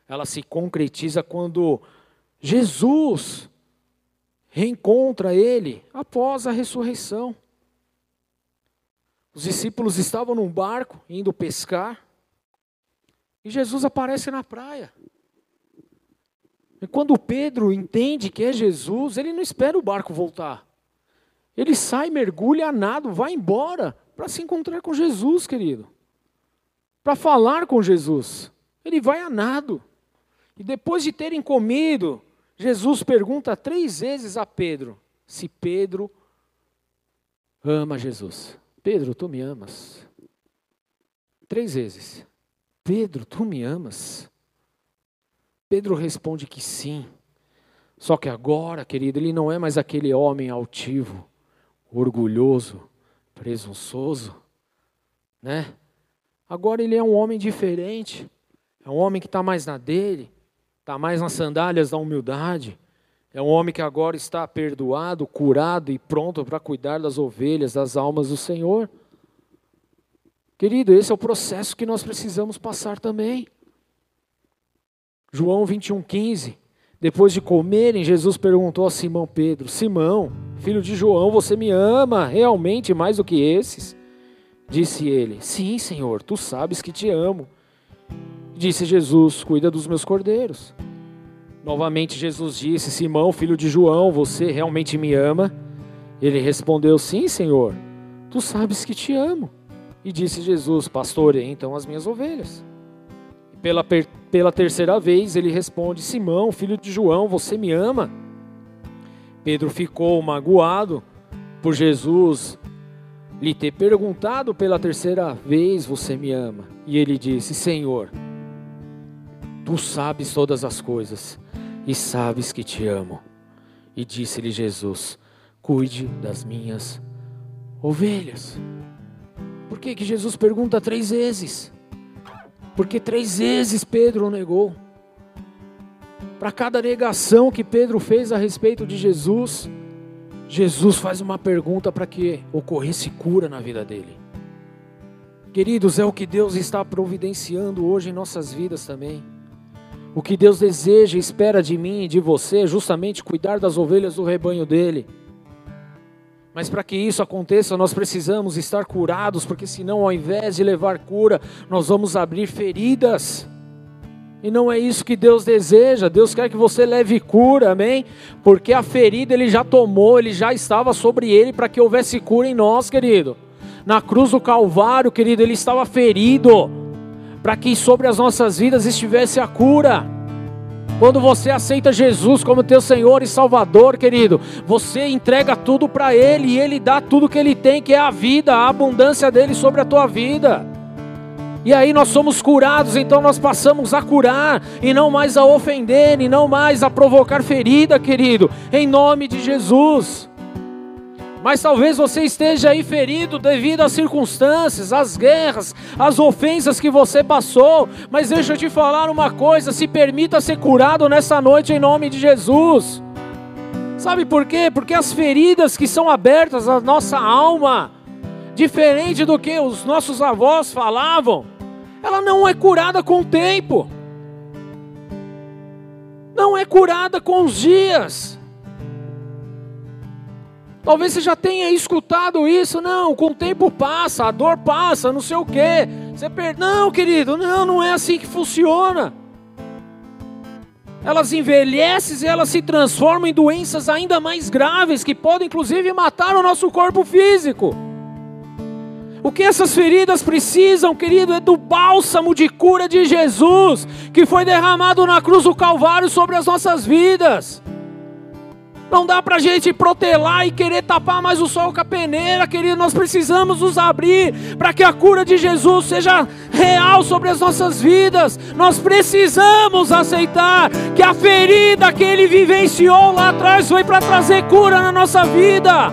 ela se concretiza quando Jesus reencontra ele após a ressurreição. Os discípulos estavam num barco indo pescar. E Jesus aparece na praia. E quando Pedro entende que é Jesus, ele não espera o barco voltar. Ele sai, mergulha, nado, vai embora para se encontrar com Jesus, querido. Para falar com Jesus. Ele vai a nado. E depois de terem comido, Jesus pergunta três vezes a Pedro se Pedro ama Jesus. Pedro, tu me amas? Três vezes. Pedro, tu me amas? Pedro responde que sim. Só que agora, querido, ele não é mais aquele homem altivo, orgulhoso, presunçoso, né? Agora ele é um homem diferente. É um homem que está mais na dele, está mais nas sandálias da humildade. É um homem que agora está perdoado, curado e pronto para cuidar das ovelhas, das almas do Senhor. Querido, esse é o processo que nós precisamos passar também. João 21,15. Depois de comerem, Jesus perguntou a Simão Pedro: Simão, filho de João, você me ama realmente mais do que esses? Disse ele: Sim, Senhor, tu sabes que te amo. Disse Jesus: Cuida dos meus cordeiros. Novamente Jesus disse: Simão, filho de João, você realmente me ama? Ele respondeu: Sim, Senhor, tu sabes que te amo. E disse Jesus: Pastorei então as minhas ovelhas. Pela, pela terceira vez ele responde: Simão, filho de João, você me ama? Pedro ficou magoado por Jesus lhe ter perguntado pela terceira vez: Você me ama? E ele disse: Senhor, tu sabes todas as coisas e sabes que te amo. E disse-lhe Jesus: Cuide das minhas ovelhas. Por que, que Jesus pergunta três vezes? Porque três vezes Pedro o negou. Para cada negação que Pedro fez a respeito de Jesus, Jesus faz uma pergunta para que ocorresse cura na vida dele. Queridos, é o que Deus está providenciando hoje em nossas vidas também. O que Deus deseja e espera de mim e de você é justamente cuidar das ovelhas do rebanho dele. Mas para que isso aconteça, nós precisamos estar curados, porque senão, ao invés de levar cura, nós vamos abrir feridas. E não é isso que Deus deseja. Deus quer que você leve cura, amém? Porque a ferida ele já tomou, ele já estava sobre ele para que houvesse cura em nós, querido. Na cruz do Calvário, querido, ele estava ferido para que sobre as nossas vidas estivesse a cura. Quando você aceita Jesus como teu Senhor e Salvador, querido, você entrega tudo para Ele e Ele dá tudo que Ele tem, que é a vida, a abundância dele sobre a tua vida. E aí nós somos curados, então nós passamos a curar e não mais a ofender, e não mais a provocar ferida, querido, em nome de Jesus. Mas talvez você esteja aí ferido devido às circunstâncias, às guerras, às ofensas que você passou. Mas deixa eu te falar uma coisa: se permita ser curado nessa noite em nome de Jesus. Sabe por quê? Porque as feridas que são abertas à nossa alma, diferente do que os nossos avós falavam, ela não é curada com o tempo, não é curada com os dias. Talvez você já tenha escutado isso. Não, com o tempo passa, a dor passa, não sei o quê. Você per... Não, querido, não, não é assim que funciona. Elas envelhecem e elas se transformam em doenças ainda mais graves que podem inclusive matar o nosso corpo físico. O que essas feridas precisam, querido, é do bálsamo de cura de Jesus, que foi derramado na cruz do Calvário sobre as nossas vidas. Não dá para a gente protelar e querer tapar mais o sol com a peneira, querido. Nós precisamos nos abrir para que a cura de Jesus seja real sobre as nossas vidas. Nós precisamos aceitar que a ferida que ele vivenciou lá atrás foi para trazer cura na nossa vida.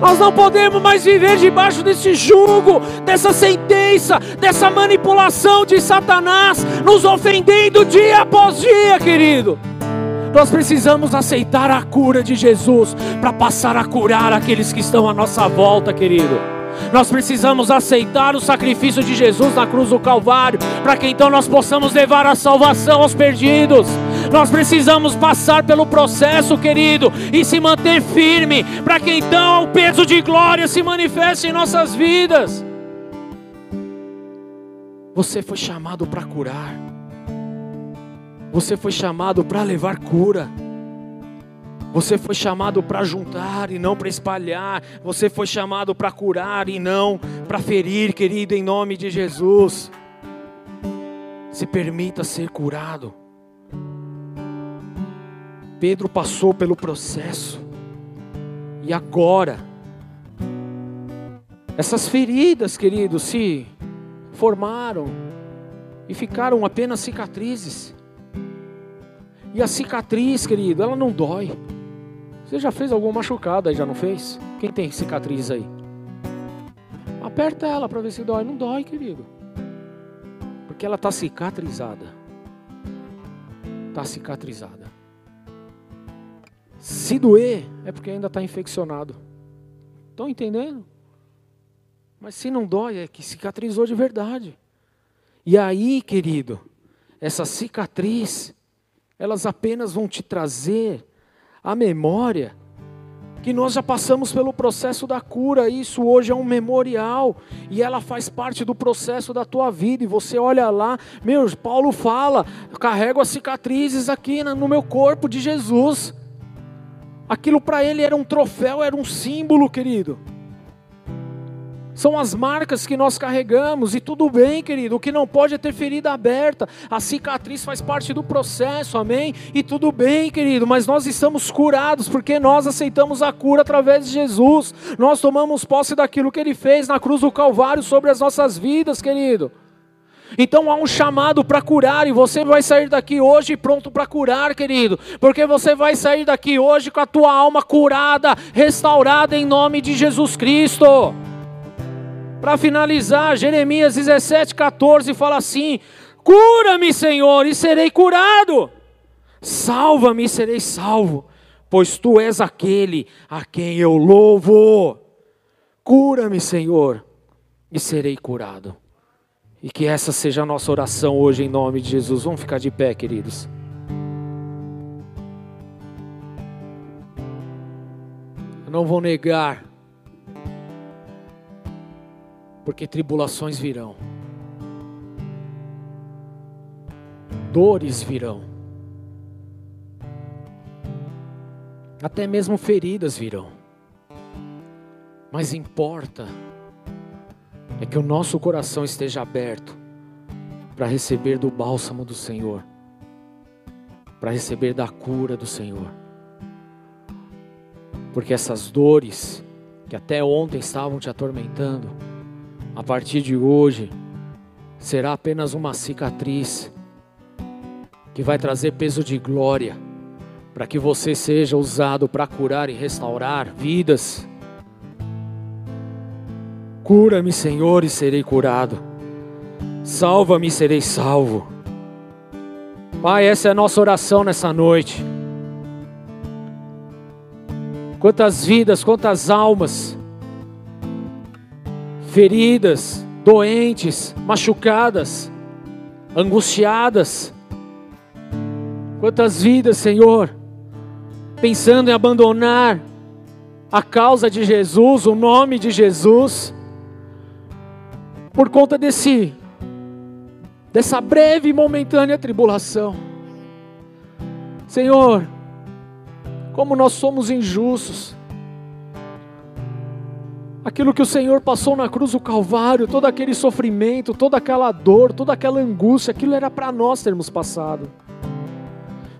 Nós não podemos mais viver debaixo desse jugo, dessa sentença, dessa manipulação de Satanás, nos ofendendo dia após dia, querido. Nós precisamos aceitar a cura de Jesus para passar a curar aqueles que estão à nossa volta, querido. Nós precisamos aceitar o sacrifício de Jesus na cruz do Calvário, para que então nós possamos levar a salvação aos perdidos. Nós precisamos passar pelo processo, querido, e se manter firme, para que então o peso de glória se manifeste em nossas vidas. Você foi chamado para curar. Você foi chamado para levar cura. Você foi chamado para juntar e não para espalhar. Você foi chamado para curar e não para ferir, querido, em nome de Jesus. Se permita ser curado. Pedro passou pelo processo. E agora, essas feridas, querido, se formaram e ficaram apenas cicatrizes. E a cicatriz, querido, ela não dói. Você já fez alguma machucada aí, já não fez? Quem tem cicatriz aí? Aperta ela para ver se dói. Não dói, querido. Porque ela está cicatrizada. Está cicatrizada. Se doer, é porque ainda está infeccionado. Estão entendendo? Mas se não dói, é que cicatrizou de verdade. E aí, querido, essa cicatriz, elas apenas vão te trazer a memória que nós já passamos pelo processo da cura, isso hoje é um memorial e ela faz parte do processo da tua vida. E você olha lá, meu, Paulo fala, carrego as cicatrizes aqui no meu corpo de Jesus. Aquilo para ele era um troféu, era um símbolo, querido. São as marcas que nós carregamos e tudo bem, querido. O que não pode é ter ferida aberta. A cicatriz faz parte do processo, amém? E tudo bem, querido, mas nós estamos curados porque nós aceitamos a cura através de Jesus. Nós tomamos posse daquilo que ele fez na cruz do Calvário sobre as nossas vidas, querido. Então há um chamado para curar e você vai sair daqui hoje pronto para curar, querido, porque você vai sair daqui hoje com a tua alma curada, restaurada em nome de Jesus Cristo. Para finalizar, Jeremias 17, 14 fala assim: Cura-me, Senhor, e serei curado. Salva-me e serei salvo, pois tu és aquele a quem eu louvo. Cura-me, Senhor, e serei curado. E que essa seja a nossa oração hoje em nome de Jesus. Vamos ficar de pé, queridos. Eu não vou negar porque tribulações virão, dores virão, até mesmo feridas virão, mas importa é que o nosso coração esteja aberto para receber do bálsamo do Senhor, para receber da cura do Senhor, porque essas dores que até ontem estavam te atormentando, a partir de hoje, será apenas uma cicatriz que vai trazer peso de glória para que você seja usado para curar e restaurar vidas. Cura-me, Senhor, e serei curado. Salva-me e serei salvo. Pai, essa é a nossa oração nessa noite. Quantas vidas, quantas almas feridas, doentes, machucadas, angustiadas. Quantas vidas, Senhor, pensando em abandonar a causa de Jesus, o nome de Jesus, por conta desse dessa breve e momentânea tribulação. Senhor, como nós somos injustos, aquilo que o Senhor passou na cruz do Calvário, todo aquele sofrimento, toda aquela dor, toda aquela angústia, aquilo era para nós termos passado.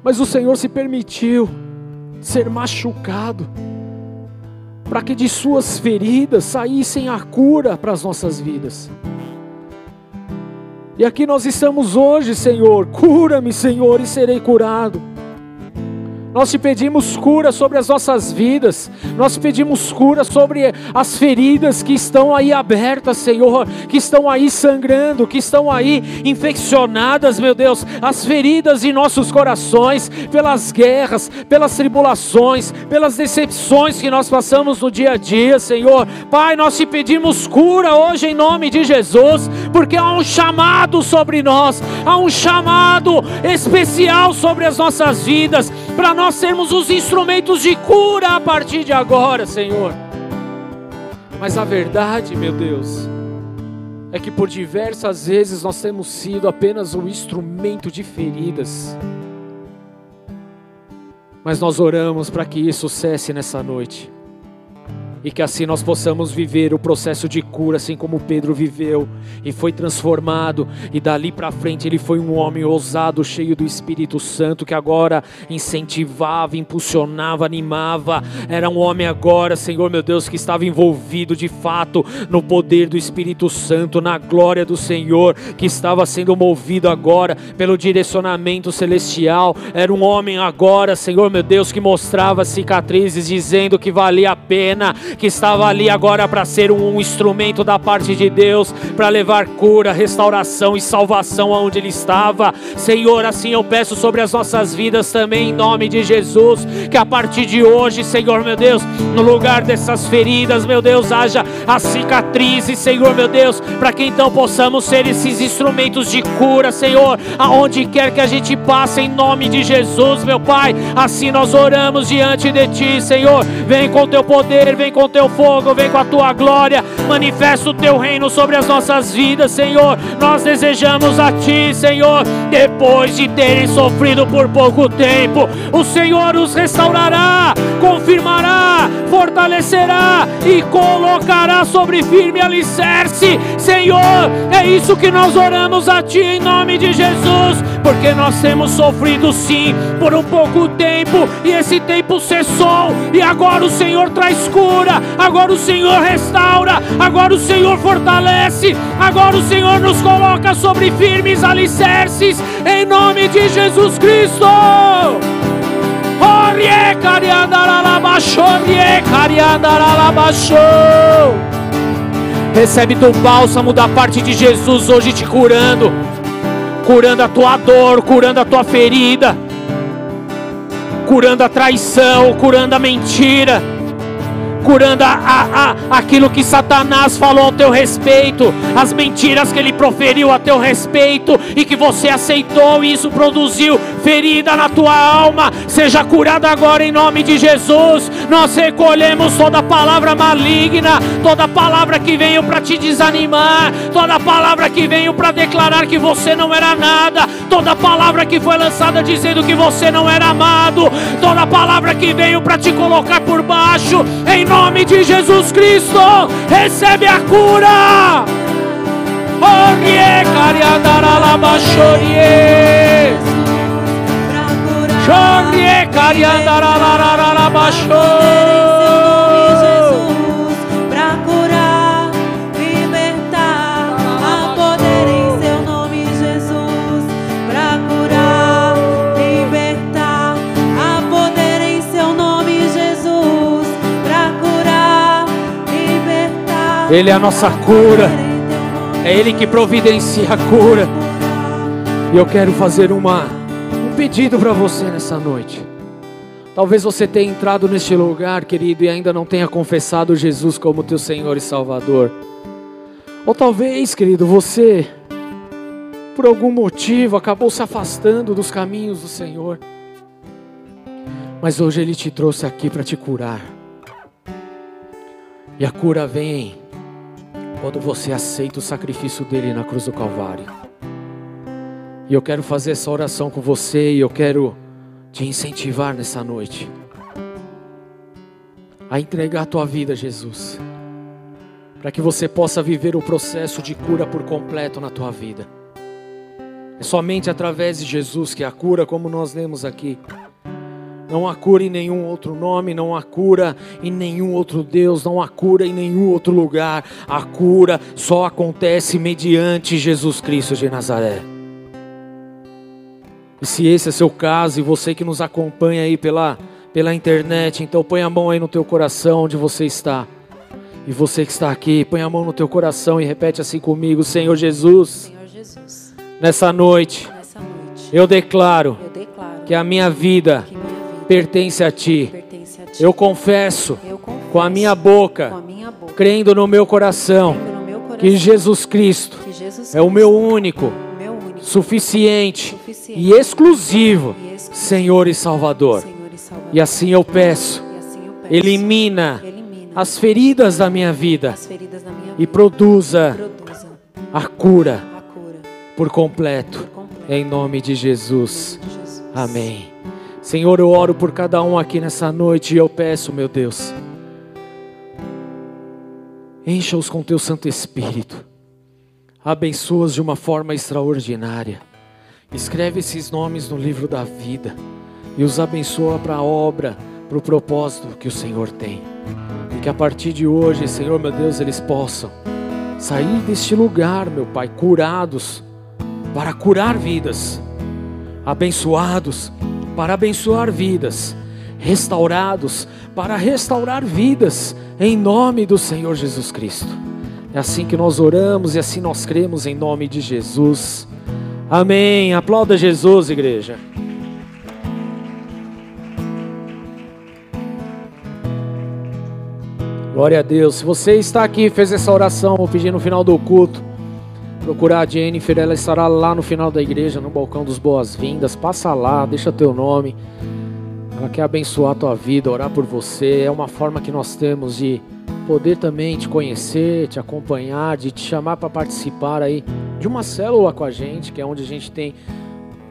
Mas o Senhor se permitiu ser machucado, para que de suas feridas saíssem a cura para as nossas vidas. E aqui nós estamos hoje, Senhor. Cura-me, Senhor, e serei curado. Nós te pedimos cura sobre as nossas vidas, nós pedimos cura sobre as feridas que estão aí abertas, Senhor, que estão aí sangrando, que estão aí infeccionadas, meu Deus, as feridas em nossos corações, pelas guerras, pelas tribulações, pelas decepções que nós passamos no dia a dia, Senhor. Pai, nós te pedimos cura hoje em nome de Jesus, porque há um chamado sobre nós, há um chamado especial sobre as nossas vidas, para nós sermos os instrumentos de cura a partir de agora, Senhor. Mas a verdade, meu Deus, é que por diversas vezes nós temos sido apenas um instrumento de feridas. Mas nós oramos para que isso cesse nessa noite e que assim nós possamos viver o processo de cura, assim como Pedro viveu e foi transformado, e dali para frente ele foi um homem ousado, cheio do Espírito Santo, que agora incentivava, impulsionava, animava. Era um homem agora, Senhor meu Deus, que estava envolvido de fato no poder do Espírito Santo, na glória do Senhor, que estava sendo movido agora pelo direcionamento celestial. Era um homem agora, Senhor meu Deus, que mostrava cicatrizes, dizendo que valia a pena que estava ali agora para ser um instrumento da parte de Deus, para levar cura, restauração e salvação aonde ele estava. Senhor, assim eu peço sobre as nossas vidas também, em nome de Jesus, que a partir de hoje, Senhor meu Deus, no lugar dessas feridas, meu Deus, haja as cicatrizes, Senhor meu Deus, para que então possamos ser esses instrumentos de cura, Senhor, aonde quer que a gente passe, em nome de Jesus, meu Pai. Assim nós oramos diante de Ti, Senhor. Vem com Teu poder, vem com o teu fogo, vem com a tua glória, manifesta o teu reino sobre as nossas vidas, Senhor. Nós desejamos a ti, Senhor, depois de terem sofrido por pouco tempo, o Senhor os restaurará, confirmará, fortalecerá e colocará sobre firme alicerce, Senhor. É isso que nós oramos a ti em nome de Jesus, porque nós temos sofrido sim por um pouco tempo e esse tempo cessou e agora o Senhor traz cura agora o Senhor restaura, agora o Senhor fortalece, agora o Senhor nos coloca sobre firmes alicerces, em nome de Jesus Cristo. Recebe do bálsamo da parte de Jesus hoje te curando, curando a tua dor, curando a tua ferida, curando a traição, curando a mentira curando a, a, a, aquilo que Satanás falou ao teu respeito, as mentiras que ele proferiu a teu respeito e que você aceitou, e isso produziu ferida na tua alma. Seja curada agora em nome de Jesus. Nós recolhemos toda palavra maligna, toda palavra que veio para te desanimar, toda palavra que veio para declarar que você não era nada, toda palavra que foi lançada dizendo que você não era amado, toda palavra que veio para te colocar por baixo, em nome de Jesus Cristo, recebe a cura. Orie cariandaralabaxorie. Chorie cariandaralabaxorie. Ele é a nossa cura. É Ele que providencia a cura. E eu quero fazer uma, um pedido para você nessa noite. Talvez você tenha entrado neste lugar, querido, e ainda não tenha confessado Jesus como teu Senhor e Salvador. Ou talvez, querido, você, por algum motivo, acabou se afastando dos caminhos do Senhor. Mas hoje Ele te trouxe aqui para te curar. E a cura vem quando você aceita o sacrifício dele na cruz do Calvário. E eu quero fazer essa oração com você e eu quero te incentivar nessa noite a entregar a tua vida Jesus, para que você possa viver o processo de cura por completo na tua vida. É somente através de Jesus que a cura, como nós lemos aqui, não há cura em nenhum outro nome, não há cura em nenhum outro Deus, não há cura em nenhum outro lugar. A cura só acontece mediante Jesus Cristo de Nazaré. E se esse é seu caso e você que nos acompanha aí pela, pela internet, então põe a mão aí no teu coração onde você está. E você que está aqui, põe a mão no teu coração e repete assim comigo: Senhor Jesus, Senhor Jesus nessa, noite, nessa noite, eu declaro, eu declaro que a minha vida pertence a ti. Eu confesso, com, a minha boca, crendo no meu coração, que Jesus Cristo, é o meu único, suficiente, e exclusivo Senhor e Salvador. E assim eu peço, elimina as feridas da minha vida e produza a cura, a cura por completo, por completo. em nome de Jesus. Em nome de Jesus. Amém. Senhor, eu oro por cada um aqui nessa noite e eu peço, meu Deus, encha-os com teu Santo Espírito, abençoa-os de uma forma extraordinária, escreve esses nomes no livro da vida e os abençoa para a obra, para o propósito que o Senhor tem. E que a partir de hoje, Senhor, meu Deus, eles possam sair deste lugar, meu Pai, curados, para curar vidas, abençoados para abençoar vidas, restaurados para restaurar vidas, em nome do Senhor Jesus Cristo. É assim que nós oramos e assim nós cremos em nome de Jesus. Amém. Aplauda Jesus, igreja. Glória a Deus. Se você está aqui e fez essa oração, vou pedir no final do culto, procurar a Jennifer, ela estará lá no final da igreja, no balcão dos boas-vindas. Passa lá, deixa teu nome. Ela quer abençoar a tua vida, orar por você. É uma forma que nós temos de poder também te conhecer, te acompanhar, de te chamar para participar aí de uma célula com a gente, que é onde a gente tem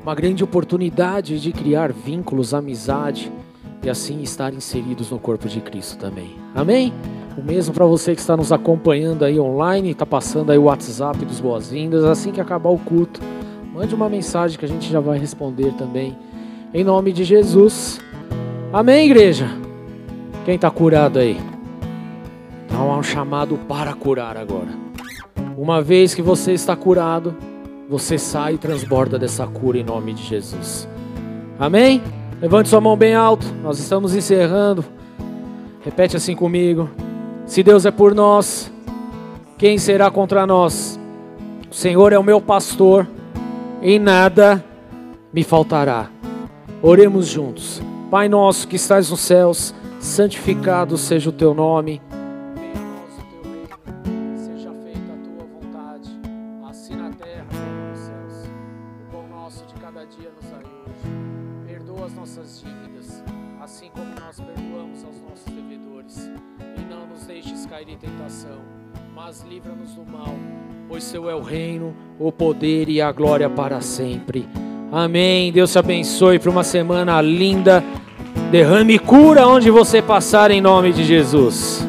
uma grande oportunidade de criar vínculos, amizade e assim estar inseridos no corpo de Cristo também. Amém? O mesmo para você que está nos acompanhando aí online, está passando aí o WhatsApp dos boas-vindas. Assim que acabar o culto, mande uma mensagem que a gente já vai responder também. Em nome de Jesus. Amém, igreja? Quem está curado aí? Então há um chamado para curar agora. Uma vez que você está curado, você sai e transborda dessa cura em nome de Jesus. Amém? Levante sua mão bem alto. Nós estamos encerrando. Repete assim comigo. Se Deus é por nós, quem será contra nós? O Senhor é o meu pastor, em nada me faltará. Oremos juntos. Pai nosso que estás nos céus, santificado seja o teu nome. O poder e a glória para sempre. Amém. Deus te abençoe para uma semana linda. Derrame cura onde você passar em nome de Jesus.